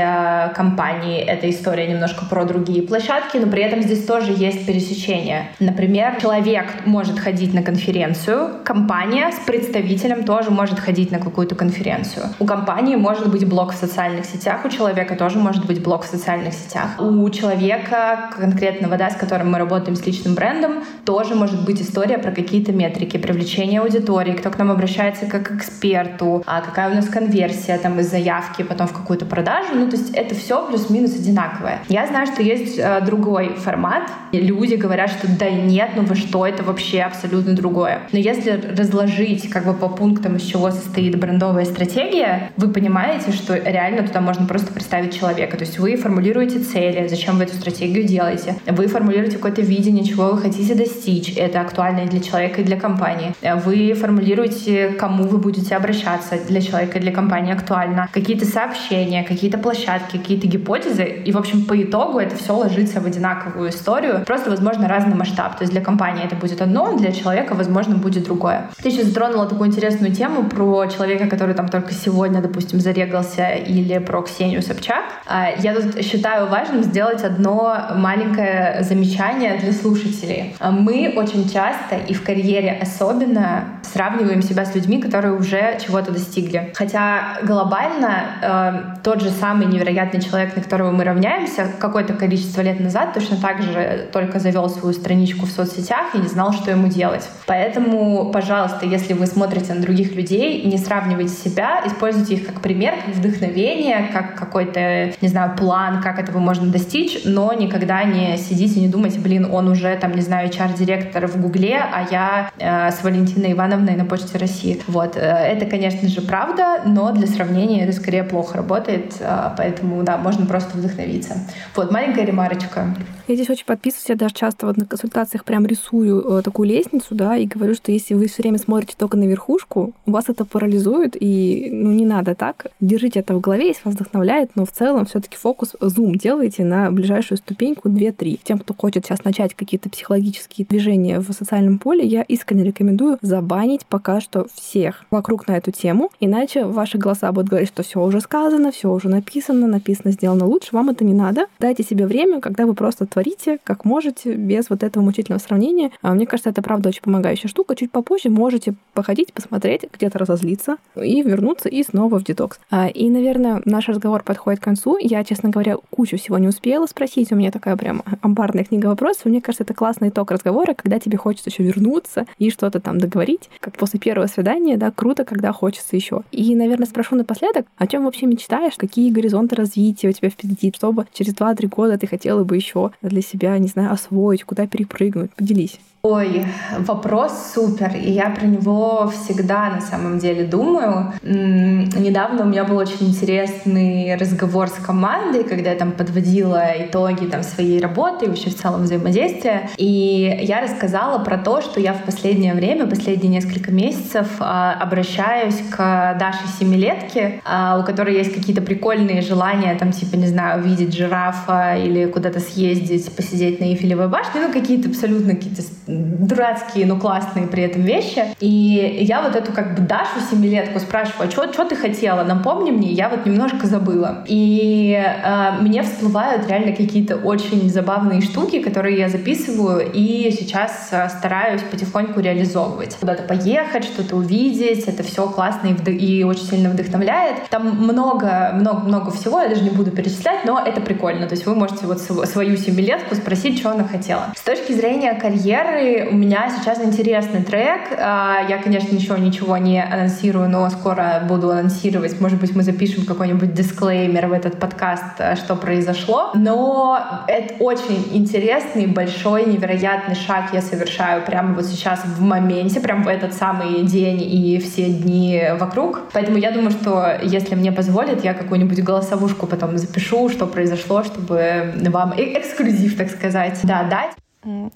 коммуникация компании эта история немножко про другие площадки, но при этом здесь тоже есть пересечение. Например, человек может ходить на конференцию, компания с представителем тоже может ходить на какую-то конференцию. У компании может быть блог в социальных сетях, у человека тоже может быть блог в социальных сетях. У человека конкретного, да, с которым мы работаем с личным брендом, тоже может быть история про какие-то метрики, привлечение аудитории, кто к нам обращается как к эксперту, а какая у нас конверсия там из заявки потом в какую-то продажу. Ну, то есть это все плюс-минус одинаковое. Я знаю, что есть э, другой формат. И люди говорят, что да нет, ну вы что, это вообще абсолютно другое. Но если разложить как бы по пунктам, из чего состоит брендовая стратегия, вы понимаете, что реально туда можно просто представить человека. То есть вы формулируете цели, зачем вы эту стратегию делаете. Вы формулируете какое-то видение, чего вы хотите достичь. Это актуально и для человека, и для компании. Вы формулируете, кому вы будете обращаться. Для человека и для компании актуально. Какие-то сообщения, какие-то площадки площадки, какие-то гипотезы, и, в общем, по итогу это все ложится в одинаковую историю, просто, возможно, разный масштаб. То есть для компании это будет одно, для человека, возможно, будет другое. Ты еще затронула такую интересную тему про человека, который там только сегодня, допустим, зарегался, или про Ксению Собчак. А, я тут считаю важным сделать одно маленькое замечание для слушателей. А, мы очень часто и в карьере особенно сравниваем себя с людьми, которые уже чего-то достигли. Хотя глобально э, тот же самый невероятный человек, на которого мы равняемся, какое-то количество лет назад точно так же только завел свою страничку в соцсетях и не знал, что ему делать. Поэтому, пожалуйста, если вы смотрите на других людей, не сравнивайте себя, используйте их как пример, как вдохновение, как какой-то, не знаю, план, как этого можно достичь, но никогда не сидите, не думайте, блин, он уже там, не знаю, HR-директор в Гугле, а я э, с Валентиной Ивановной на Почте России. Вот. Э, это, конечно же, правда, но для сравнения это скорее плохо работает, э, Поэтому, да, можно просто вдохновиться. Вот, маленькая ремарочка. Я здесь очень подписываюсь, я даже часто вот на консультациях прям рисую э, такую лестницу, да, и говорю, что если вы все время смотрите только на верхушку, вас это парализует, и ну не надо так. Держите это в голове, если вас вдохновляет, но в целом все таки фокус, зум делайте на ближайшую ступеньку 2-3. Тем, кто хочет сейчас начать какие-то психологические движения в социальном поле, я искренне рекомендую забанить пока что всех вокруг на эту тему, иначе ваши голоса будут говорить, что все уже сказано, все уже написано, написано, сделано лучше, вам это не надо. Дайте себе время, когда вы просто творите, как можете, без вот этого мучительного сравнения. А мне кажется, это правда очень помогающая штука. Чуть попозже можете походить, посмотреть, где-то разозлиться и вернуться и снова в детокс. А, и, наверное, наш разговор подходит к концу. Я, честно говоря, кучу всего не успела спросить. У меня такая прям амбарная книга вопросов. Мне кажется, это классный итог разговора, когда тебе хочется еще вернуться и что-то там договорить. Как после первого свидания, да, круто, когда хочется еще. И, наверное, спрошу напоследок, о чем вообще мечтаешь, какие горизонты развития у тебя впереди, чтобы через 2-3 года ты хотела бы еще для себя, не знаю, освоить, куда перепрыгнуть? Поделись. Ой, вопрос супер, и я про него всегда на самом деле думаю. Недавно у меня был очень интересный разговор с командой, когда я там подводила итоги там, своей работы и вообще в целом взаимодействия. И я рассказала про то, что я в последнее время, последние несколько месяцев а, обращаюсь к Даше Семилетке, а, у которой есть какие-то прикольные желания, там типа, не знаю, увидеть жирафа или куда-то съездить, посидеть на Эйфелевой башне, ну какие-то абсолютно какие-то дурацкие, но классные при этом вещи. И я вот эту как бы Дашу семилетку спрашиваю, а что ты хотела, напомни мне, я вот немножко забыла. И э, мне всплывают реально какие-то очень забавные штуки, которые я записываю, и сейчас э, стараюсь потихоньку реализовывать. Куда-то поехать, что-то увидеть, это все классно и, вд- и очень сильно вдохновляет. Там много-много-много всего, я даже не буду перечислять, но это прикольно. То есть вы можете вот свою семилетку спросить, что она хотела. С точки зрения карьеры у меня сейчас интересный трек. А, я, конечно, еще ничего не анонсирую, но скоро буду анонсировать. Может быть, мы запишем какой-нибудь дисклеймер в этот подкаст, э, что произошло. Но это очень интересный, большой, невероятный шаг я совершаю прямо вот сейчас в моменте, прямо в этот самый день и все дни вокруг. Поэтому я думаю, что если мне позволят, я какую-нибудь голосовушку потом запишу, что произошло, чтобы вам э, эксклюзив, так сказать, да, дать.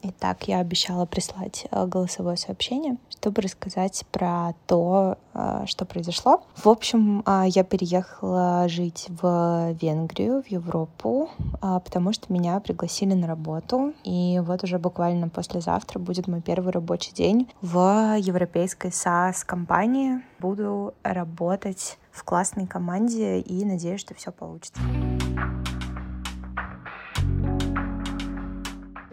Итак, я обещала прислать э, голосовое сообщение, чтобы рассказать про то, э, что произошло. В общем, а, я переехала жить в Венгрию, в Европу, а, потому что меня пригласили на работу. И вот уже буквально послезавтра будет мой первый рабочий день в европейской SaaS-компании. Буду работать в классной команде и надеюсь, что все получится.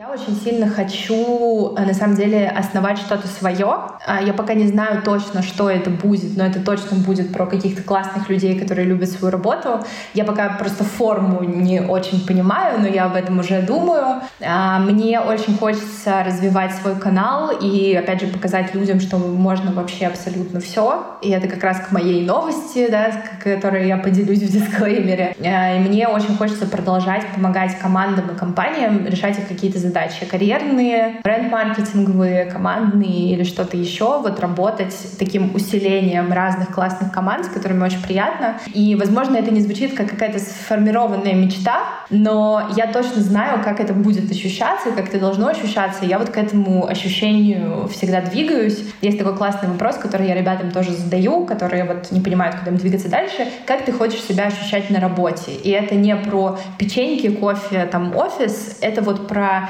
Я очень сильно хочу, э, на самом деле, основать что-то свое. А, я пока не знаю точно, что это будет, но это точно будет про каких-то классных людей, которые любят свою работу. Я пока просто форму не очень понимаю, но я об этом уже думаю. А, мне очень хочется развивать свой канал и, опять же, показать людям, что можно вообще абсолютно все. И это как раз к моей новости, да, которой я поделюсь в дисклеймере. А, и мне очень хочется продолжать помогать командам и компаниям решать их какие-то задачи задачи карьерные, бренд-маркетинговые, командные или что-то еще, вот работать таким усилением разных классных команд, с которыми очень приятно. И, возможно, это не звучит как какая-то сформированная мечта, но я точно знаю, как это будет ощущаться, как это должно ощущаться. Я вот к этому ощущению всегда двигаюсь. Есть такой классный вопрос, который я ребятам тоже задаю, которые вот не понимают, куда им двигаться дальше. Как ты хочешь себя ощущать на работе? И это не про печеньки, кофе, там, офис. Это вот про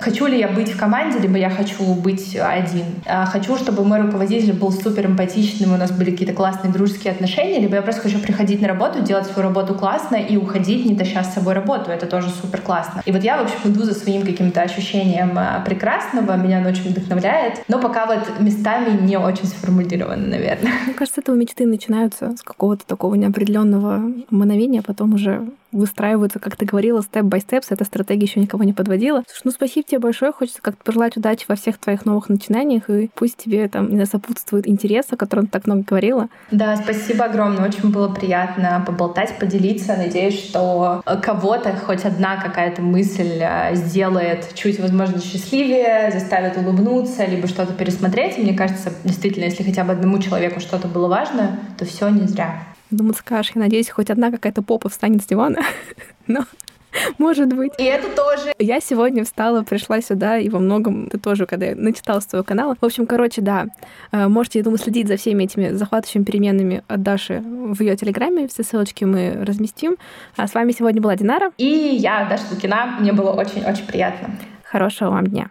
Хочу ли я быть в команде, либо я хочу быть один. А, хочу, чтобы мой руководитель был супер эмпатичным, у нас были какие-то классные дружеские отношения, либо я просто хочу приходить на работу, делать свою работу классно и уходить, не таща с собой работу. Это тоже супер классно. И вот я, в общем, иду за своим каким-то ощущением а, прекрасного, меня оно очень вдохновляет, но пока вот местами не очень сформулировано, наверное. Мне кажется, это у мечты начинаются с какого-то такого неопределенного мгновения, а потом уже выстраиваются, как ты говорила, степ-бай-степ, эта стратегия еще никого не подводила. Слушай, ну спасибо тебе большое, хочется как-то пожелать удачи во всех твоих новых начинаниях, и пусть тебе там не сопутствует интерес, о котором ты так много говорила. Да, спасибо огромное, очень было приятно поболтать, поделиться. Надеюсь, что кого-то хоть одна какая-то мысль э, сделает чуть, возможно, счастливее, заставит улыбнуться, либо что-то пересмотреть. И мне кажется, действительно, если хотя бы одному человеку что-то было важно, то все не зря. Думаю, скажешь, я надеюсь, хоть одна какая-то попа встанет с дивана. Но может быть. И это тоже. Я сегодня встала, пришла сюда, и во многом ты тоже, когда я начитала с твоего канала. В общем, короче, да, э, можете, я думаю, следить за всеми этими захватывающими переменными от Даши в ее телеграме. Все ссылочки мы разместим. А с вами сегодня была Динара. И я, Даша Лукина. Мне было очень-очень приятно. Хорошего вам дня.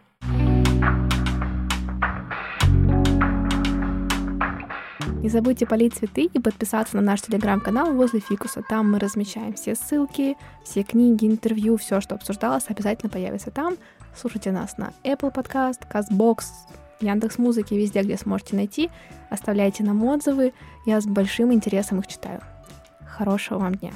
Не забудьте полить цветы и подписаться на наш телеграм-канал возле фикуса. Там мы размещаем все ссылки, все книги, интервью, все, что обсуждалось, обязательно появится там. Слушайте нас на Apple Podcast, CastBox, Яндекс Музыки, везде, где сможете найти. Оставляйте нам отзывы, я с большим интересом их читаю. Хорошего вам дня!